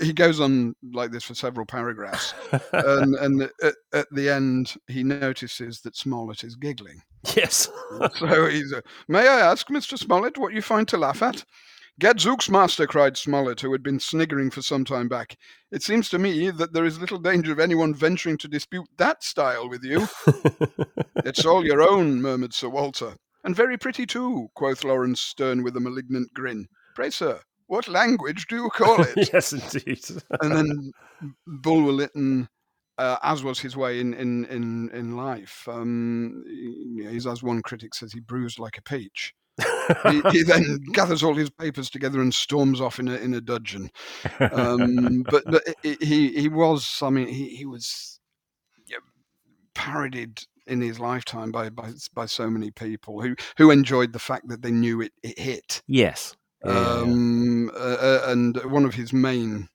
he goes on like this for several paragraphs and and at, at the end he notices that smollett is giggling yes. so he's uh, may i ask mr smollett what you find to laugh at Gadzooks, master, cried Smollett, who had been sniggering for some time back. It seems to me that there is little danger of anyone venturing to dispute that style with you. It's all your own, murmured Sir Walter. And very pretty too, quoth Laurence Sterne with a malignant grin. Pray, sir, what language do you call it? yes, indeed. and then Bulwer Lytton, uh, as was his way in in in, in life, um, he's as one critic says, he bruised like a peach. he, he then gathers all his papers together and storms off in a in a dudgeon. Um, but but he- he was, I mean, he he was yeah, parodied in his lifetime by, by by so many people who who enjoyed the fact that they knew it it hit. yes. Yeah, yeah, yeah. Um, uh, and one of his main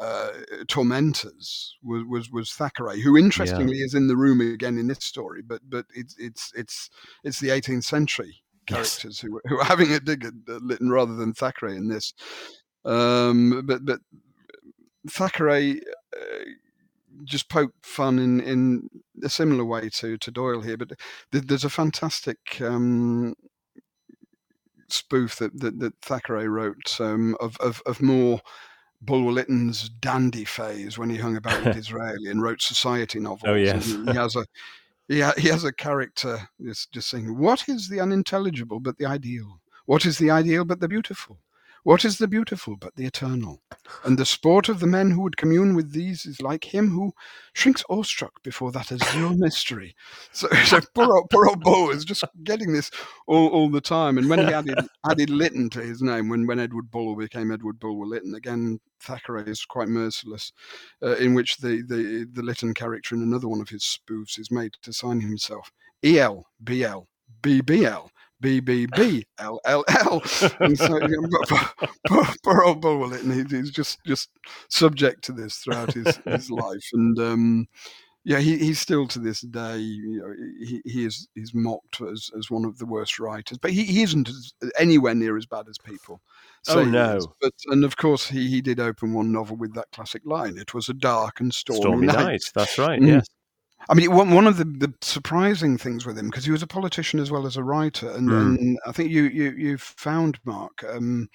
uh, tormentors was, was was Thackeray, who interestingly is in the room again in this story, but but it's it's it's it's the 18th century Yes. characters who who are having a dig at uh, Lytton rather than Thackeray in this. Um, but but Thackeray uh, just poked fun in in a similar way to to Doyle here, but th- there's a fantastic. Um, spoof that, that, that Thackeray wrote um, of, of, of more Bulwer Lytton's dandy phase when he hung about with Disraeli and wrote society novels. Oh, yes. he, he has a he, ha- he has a character just just saying, "What is the unintelligible but the ideal? What is the ideal but the beautiful? What is the beautiful but the eternal? And the sport of the men who would commune with these is like him who shrinks awestruck before that azure mystery. So, so poor, old, poor old Bull is just getting this all, all the time. And when he added added Lytton to his name, when, when Edward Bulwer became Edward Bulwer Lytton, again, Thackeray is quite merciless, uh, in which the, the, the Lytton character in another one of his spoofs is made to sign himself EL, BL, BBL. BBB LLL. and so poor, poor, poor old Bulwer and he's just just subject to this throughout his, his life. And um, yeah, he, he's still to this day, you know, he, he is he's mocked as, as one of the worst writers, but he, he isn't as, anywhere near as bad as people. oh no! But and of course he, he did open one novel with that classic line. It was a dark and stormy, stormy night. night. That's right. Mm. Yes. I mean, one of the, the surprising things with him because he was a politician as well as a writer, and, mm. and I think you you you found Mark um,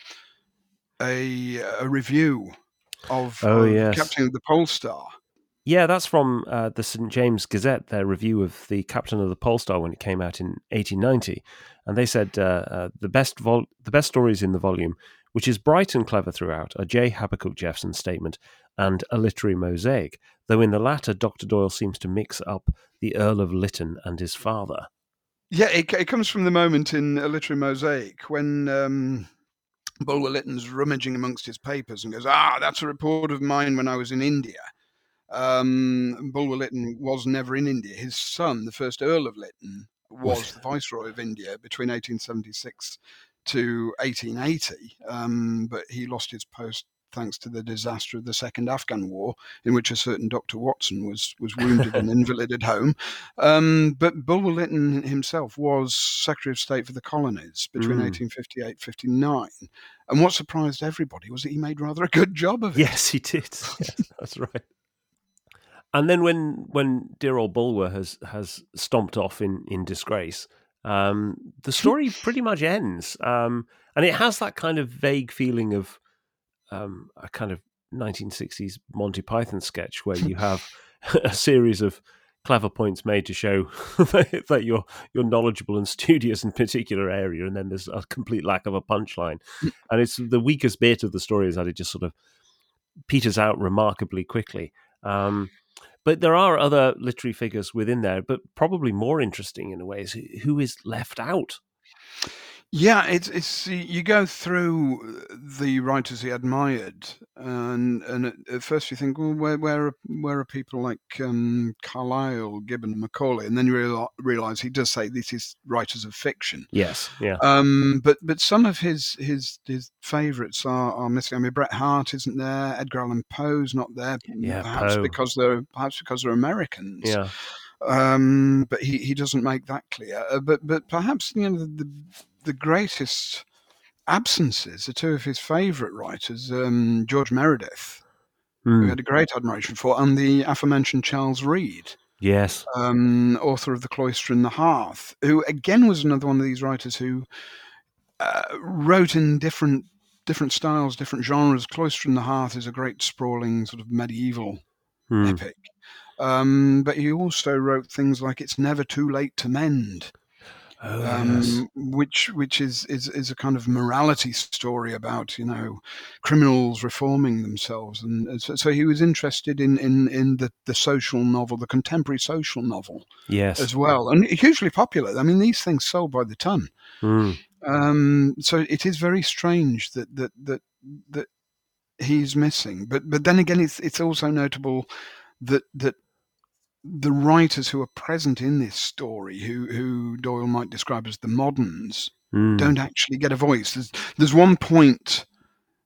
a a review of, oh, yes. Captain of the Polestar. Yeah, that's from uh, the St James Gazette. Their review of the Captain of the Polestar when it came out in 1890, and they said uh, uh, the best vol- the best stories in the volume, which is bright and clever throughout, are J. Habakuk Jephson's statement and a literary mosaic, though in the latter, Dr. Doyle seems to mix up the Earl of Lytton and his father. Yeah, it, it comes from the moment in a literary mosaic when um, Bulwer Lytton's rummaging amongst his papers and goes, Ah, that's a report of mine when I was in India. Um, Bulwer Lytton was never in India. His son, the first Earl of Lytton, was the Viceroy of India between 1876 to 1880, um, but he lost his post thanks to the disaster of the Second Afghan War, in which a certain Dr. Watson was was wounded and invalided home. Um, but Bulwer Lytton himself was Secretary of State for the Colonies between mm. 1858 59. And what surprised everybody was that he made rather a good job of it. Yes, he did. yes, that's right. And then when when dear old Bulwer has has stomped off in in disgrace, um, the story pretty much ends, um, and it has that kind of vague feeling of um, a kind of 1960s Monty Python sketch where you have a series of clever points made to show that you're you're knowledgeable and studious in a particular area, and then there's a complete lack of a punchline. And it's the weakest bit of the story is that it just sort of peters out remarkably quickly. Um, but there are other literary figures within there, but probably more interesting in a way is who is left out. Yeah, it's it's you go through the writers he admired, and and at, at first you think, well, where where are, where are people like um, Carlyle, Gibbon, Macaulay, and then you real, realize he does say this is writers of fiction. Yes, yeah. Um, but but some of his his his favourites are, are missing. I mean, Bret Harte isn't there. Edgar Allan Poe's not there. Yeah, perhaps Poe. because they're perhaps because they're Americans. Yeah. Um, but he, he doesn't make that clear. Uh, but but perhaps you know the, the the greatest absences are two of his favourite writers, um, George Meredith, mm. who hmm. had a great admiration for, and the aforementioned Charles Reade. Yes. Um, author of The Cloister and the Hearth, who again was another one of these writers who uh, wrote in different different styles, different genres. Cloister and the Hearth is a great sprawling sort of medieval mm. epic. Um, but he also wrote things like It's Never Too Late to Mend, Oh, um, yes. which which is, is is a kind of morality story about you know criminals reforming themselves, and so, so, he was interested in in in the the social novel, the contemporary social novel, yes, as well, and hugely popular. I mean, these things sold by the ton. Mm. Um, so it is very strange that that that that he's missing, but but then again, it's it's also notable that that the writers who are present in this story, who who Doyle might describe as the moderns, mm. don't actually get a voice. There's there's one point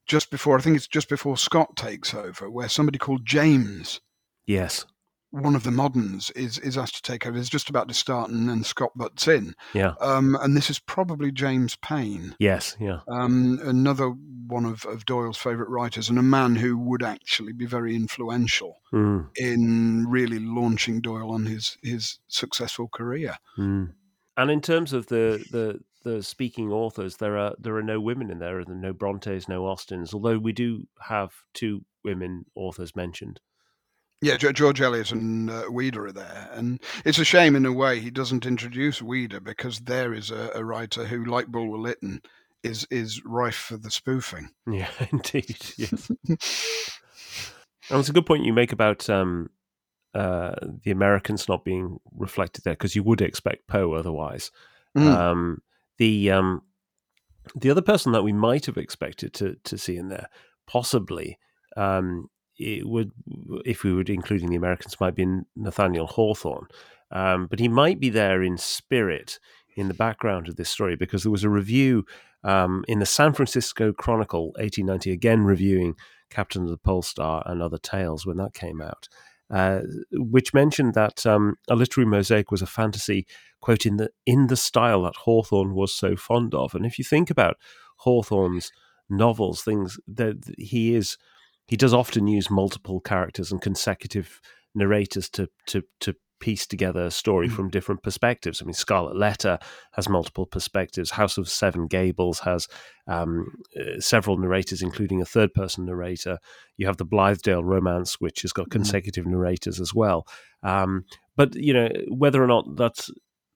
just before I think it's just before Scott takes over, where somebody called James, yes, one of the moderns is is asked to take over. It's just about to start, and then Scott butts in. Yeah. Um, and this is probably James Payn. Yes. Yeah. Um, another one of, of Doyle's favourite writers, and a man who would actually be very influential mm. in really launching Doyle on his his successful career. Mm. And in terms of the the the speaking authors, there are there are no women in there, no Brontes, no Austens. Although we do have two women authors mentioned. Yeah, George Eliot and uh, Ouida are there, and it's a shame in a way he doesn't introduce Ouida because there is a, a writer who, like Bulwer Lytton, is is rife for the spoofing. Yeah, indeed. Yes. and it's a good point you make about um, uh, the Americans not being reflected there because you would expect Poe otherwise. Mm. Um, the um, the other person that we might have expected to to see in there, possibly, um, it would if we were including the Americans, might be Nathaniel Hawthorne, um, but he might be there in spirit in the background of this story because there was a review um, in the San Francisco Chronicle, 1890, again reviewing Captain of the Pole Star and other tales when that came out. Uh, which mentioned that um, a literary mosaic was a fantasy, quote, in the, in the style that Hawthorne was so fond of. And if you think about Hawthorne's novels, things that he is, he does often use multiple characters and consecutive narrators to to to piece together a story Mm. from different perspectives. I mean, Scarlet Letter has multiple perspectives. House of Seven Gables has um, uh, several narrators, including a third person narrator. You have the Blithedale romance, which has got Mhm. consecutive narrators as well. Um, but you know whether or not that's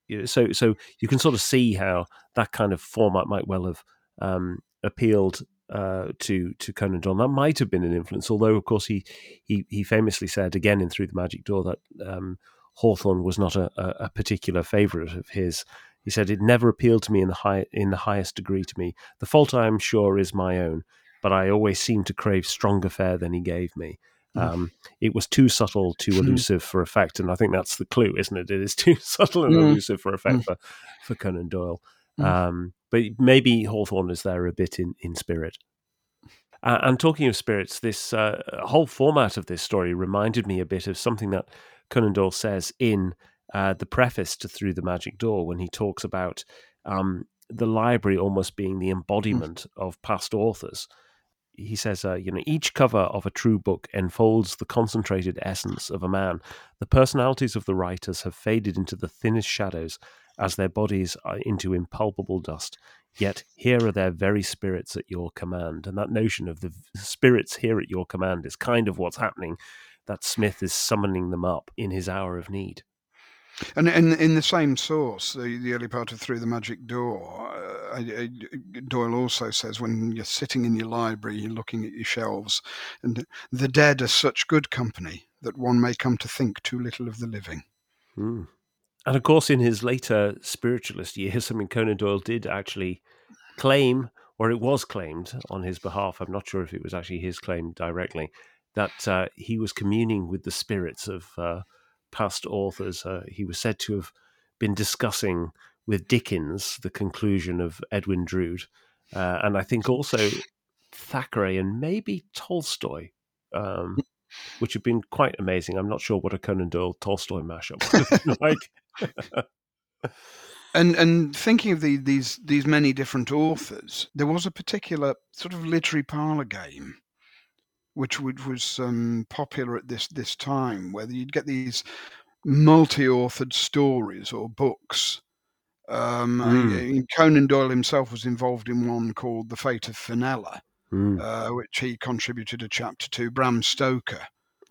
you know, so. So you can sort of see how that kind of format might well have um, appealed uh, to to Conan Doyle. That might have been an influence, although of course he he, he famously said again in Through the Magic Door that um, Hawthorne was not a, a, particular favourite of his. He said it never appealed to me in the high in the highest degree to me. The fault I am sure is my own, but I always seemed to crave stronger fare than he gave me. Mm. Um, it was too subtle, too elusive for effect, and I think that's the clue, isn't it? It is too subtle and Mm. elusive for effect Mm. for, for Conan Doyle. Mm. Um, but maybe Hawthorne is there a bit in, in spirit. Uh, and talking of spirits, this uh, whole format of this story reminded me a bit of something that Conan Doyle says in uh, the preface to Through the Magic Door when he talks about um, the library almost being the embodiment of past authors. He says, uh, you know, each cover of a true book enfolds the concentrated essence of a man. The personalities of the writers have faded into the thinnest shadows as their bodies are into impalpable dust. Yet here are their very spirits at your command. And that notion of the spirits here at your command is kind of what's happening. That Smith is summoning them up in his hour of need. And in in the same source, the, the early part of Through the Magic Door, uh, I- I- Doyle also says when you're sitting in your library, you're looking at your shelves, and the dead are such good company that one may come to think too little of the living. Mm. And of course, in his later spiritualist years, I mean, Conan Doyle did actually claim, or it was claimed on his behalf, I'm not sure if it was actually his claim directly, that uh, he was communing with the spirits of uh, past authors. Uh, he was said to have been discussing with Dickens the conclusion of Edwin Drood, uh, and I think also Thackeray and maybe Tolstoy. Um, which have been quite amazing. I'm not sure what a Conan Doyle Tolstoy mashup would have been like. And and thinking of the, these these many different authors, there was a particular sort of literary parlor game, which would, was um, popular at this this time, where you'd get these multi-authored stories or books. Um, Mm. I- Conan Doyle himself was involved in one called The Fate of Fenella, Mm, uh, which he contributed a chapter to. Bram Stoker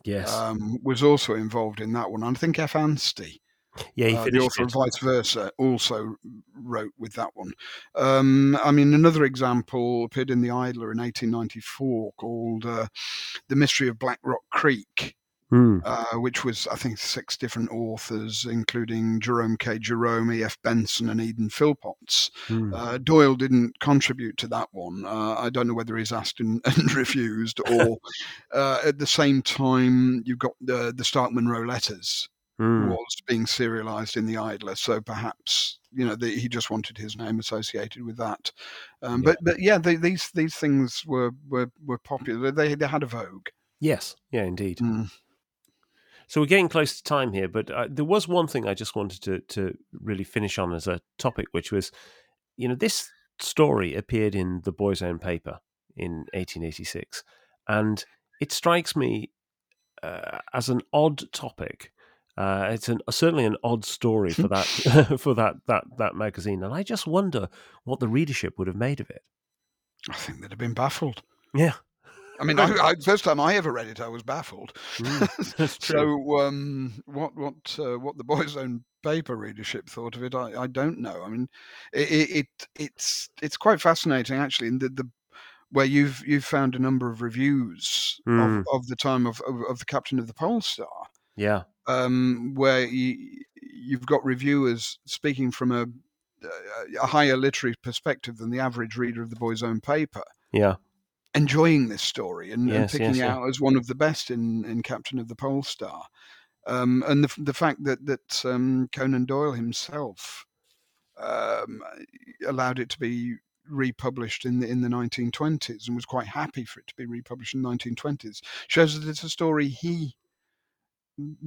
yes. um, was also involved in that one. I think F. Anstey yeah, uh, the author it. of Vice Versa also wrote with that one. Um, I mean, another example appeared in the Idler in 1894 called uh, The Mystery of Black Rock Creek, Mm, uh, which was, I think, six different authors, including Jerome K. Jerome, E.F. Benson, and Eden Phillpotts. mm. Uh, Doyle didn't contribute to that one. Uh, I don't know whether he's asked and, and refused, or uh, at the same time, you've got the, the Stark Munro letters mm. was being serialized in the Idler, so perhaps you know the, he just wanted his name associated with that. Um, Yeah. But but yeah, they, these these things were were, were popular. They they had a vogue. Yes, yeah, indeed. Mm. So we're getting close to time here, but uh, there was one thing I just wanted to to really finish on as a topic, which was, you know, this story appeared in the Boy's Own paper in 1886, and it strikes me uh, as an odd topic. Uh, it's an, certainly an odd story for that for that that that magazine, and I just wonder what the readership would have made of it. I think they'd have been baffled. Yeah, I mean, I, I, first time I ever read it, I was baffled. Mm, so, um, what what uh, what the Boys Own paper readership thought of it, I, I don't know. I mean, it, it it's it's quite fascinating actually. In the, the where you've you've found a number of reviews Mm. of, of the time of, of, of the captain of the Pole Star, Yeah. um, where you, you've got reviewers speaking from a a higher literary perspective than the average reader of the Boys Own paper, Yeah. enjoying this story and, and picking yes, yeah. out as one of the best in, in Captain of the Pole Star. Um, and the, the fact that that um, Conan Doyle himself um, allowed it to be republished in the in the 1920s and was quite happy for it to be republished in the 1920s shows that it's a story he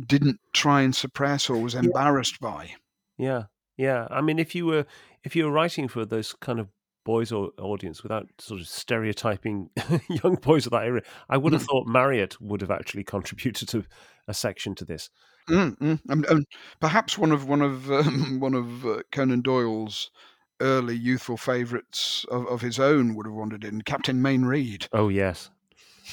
didn't try and suppress or was embarrassed by. Yeah, yeah. I mean, if you were if you were writing for those kind of boys or audience without sort of stereotyping young boys of that era, I would have Mm. thought Marryat would have actually contributed to a section to this. Mm, mm. And, and perhaps one of one of um, one of uh, Conan Doyle's early youthful favourites of, of his own would have wandered in, Captain Mayne Reid. Oh yes,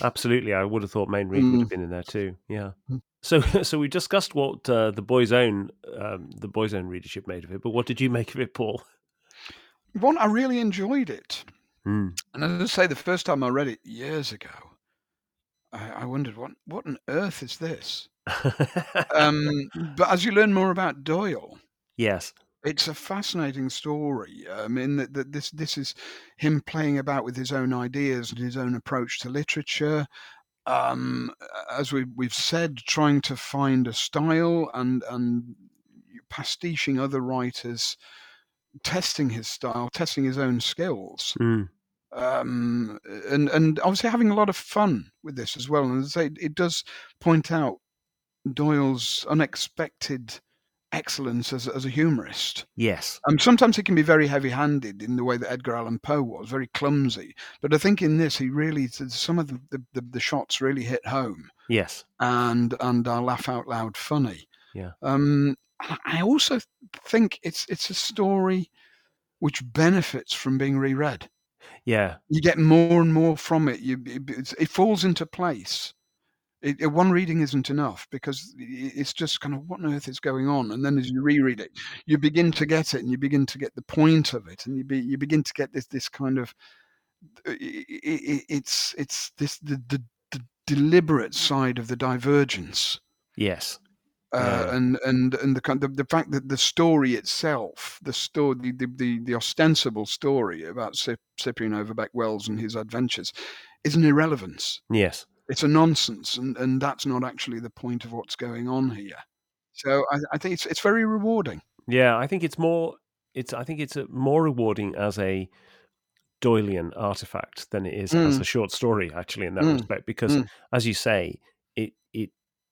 absolutely. I would have thought Mayne Reid would Mm. have been in there too. Yeah. Mm. So, so we discussed what uh, the boys' own um, the boys' own readership made of it, but what did you make of it, Paul? One, I really enjoyed it. Mm. And as I say, the first time I read it years ago, I, I wondered what what on earth is this. Um, but as you learn more about Doyle, yes. It's a fascinating story. Um, in that, that this this is him playing about with his own ideas and his own approach to literature. Um, as we we've said, trying to find a style and and pastiching other writers, testing his style, testing his own skills Mm. um, and and obviously having a lot of fun with this as well. And as I say, it does point out Doyle's unexpected excellence as as a humorist. Yes. Um, sometimes he can be very heavy-handed in the way that Edgar Allan Poe was, very clumsy. But I think in this, he really some of the the, the, the shots really hit home Yes. and and are laugh out loud funny. Yeah. Um, I also think it's it's a story which benefits from being reread Yeah. you get more and more from it. You, it, it falls into place. It, it- one reading isn't enough because it's just kind of what on earth is going on. And then as you reread it, you begin to get it, and you begin to get the point of it, and you be, you begin to get this this kind of i- i- i- it's it's this the, the the deliberate side of the divergence. Yes. Uh, Yeah. and and and the, kind- the the fact that the story itself, the story, the the, the, the ostensible story about Cyp- Cyprian Overbeck Wells and his adventures, is an irrelevance. Yes. It's a nonsense, and, and that's not actually the point of what's going on here. So I, I think it's it's very rewarding. Yeah, I think it's more. It's. I think it's a, more rewarding as a Doylean artifact than it is as Mm. a short story. Actually, in that Mm. respect, because Mm. as you say, it it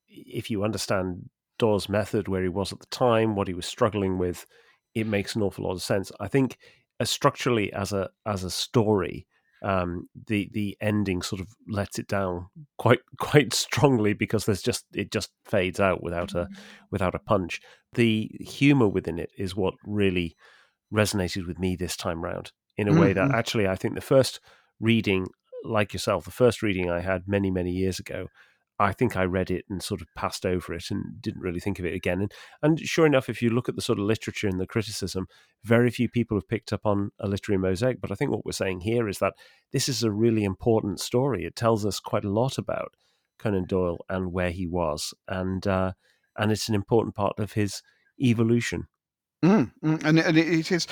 if you understand Doyle's method, where he was at the time, what he was struggling with, it makes an awful lot of sense. I think, as structurally as a as a story, um, the the ending sort of lets it down quite quite strongly because there's just it just fades out without a without a punch. The humor within it is what really resonated with me this time round in a way that Mhm. actually I think the first reading, like yourself, the first reading I had many many years ago. I think I read it and sort of passed over it and didn't really think of it again. And, and sure enough, if you look at the sort of literature and the criticism, very few people have picked up on a literary mosaic. But I think what we're saying here is that this is a really important story. It tells us quite a lot about Conan Doyle and where he was, and uh, and it's an important part of his evolution. Mm, mm, and and it, is.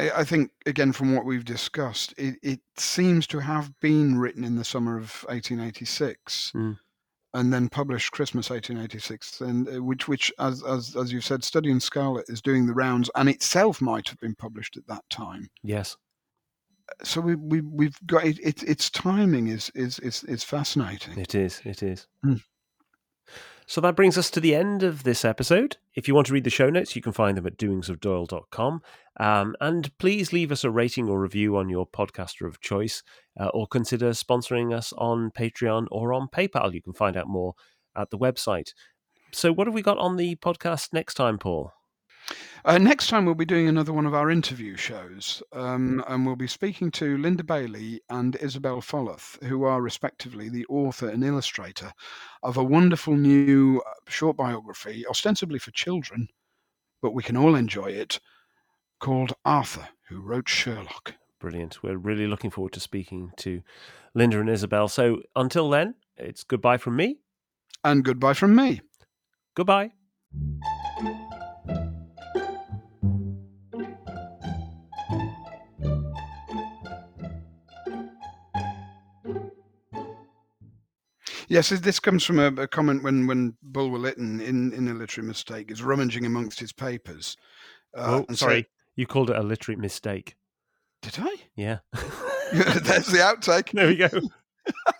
I I think again from what we've discussed, it, it seems to have been written in the summer of 1886. Mm. And then published Christmas 1886, and uh, which, which, as as as you've said, Study in Scarlet is doing the rounds, and itself might have been published at that time. Yes. So we we we've got it, it, its timing is is is is fascinating. It is. It is. Mm. So that brings us to the end of this episode. If you want to read the show notes, you can find them at doingsofdoyle.com. Um, and please leave us a rating or review on your podcaster of choice, uh, or consider sponsoring us on Patreon or on PayPal. You can find out more at the website. So, what have we got on the podcast next time, Paul? Uh, next time, we'll be doing another one of our interview shows, um, and we'll be speaking to Linda Bailey and Isabelle Follath, who are respectively the author and illustrator of a wonderful new uh, short biography, ostensibly for children, but we can all enjoy it, called Arthur, who wrote Sherlock. Brilliant. We're really looking forward to speaking to Linda and Isabelle. So until then, it's goodbye from me. And goodbye from me. Goodbye. Yes, this comes from a, a comment when, when Bulwer Lytton, in, in a literary mistake, is rummaging amongst his papers. Uh, oh, sorry. you called it a literary mistake. Did I? Yeah. There's the outtake. There we go.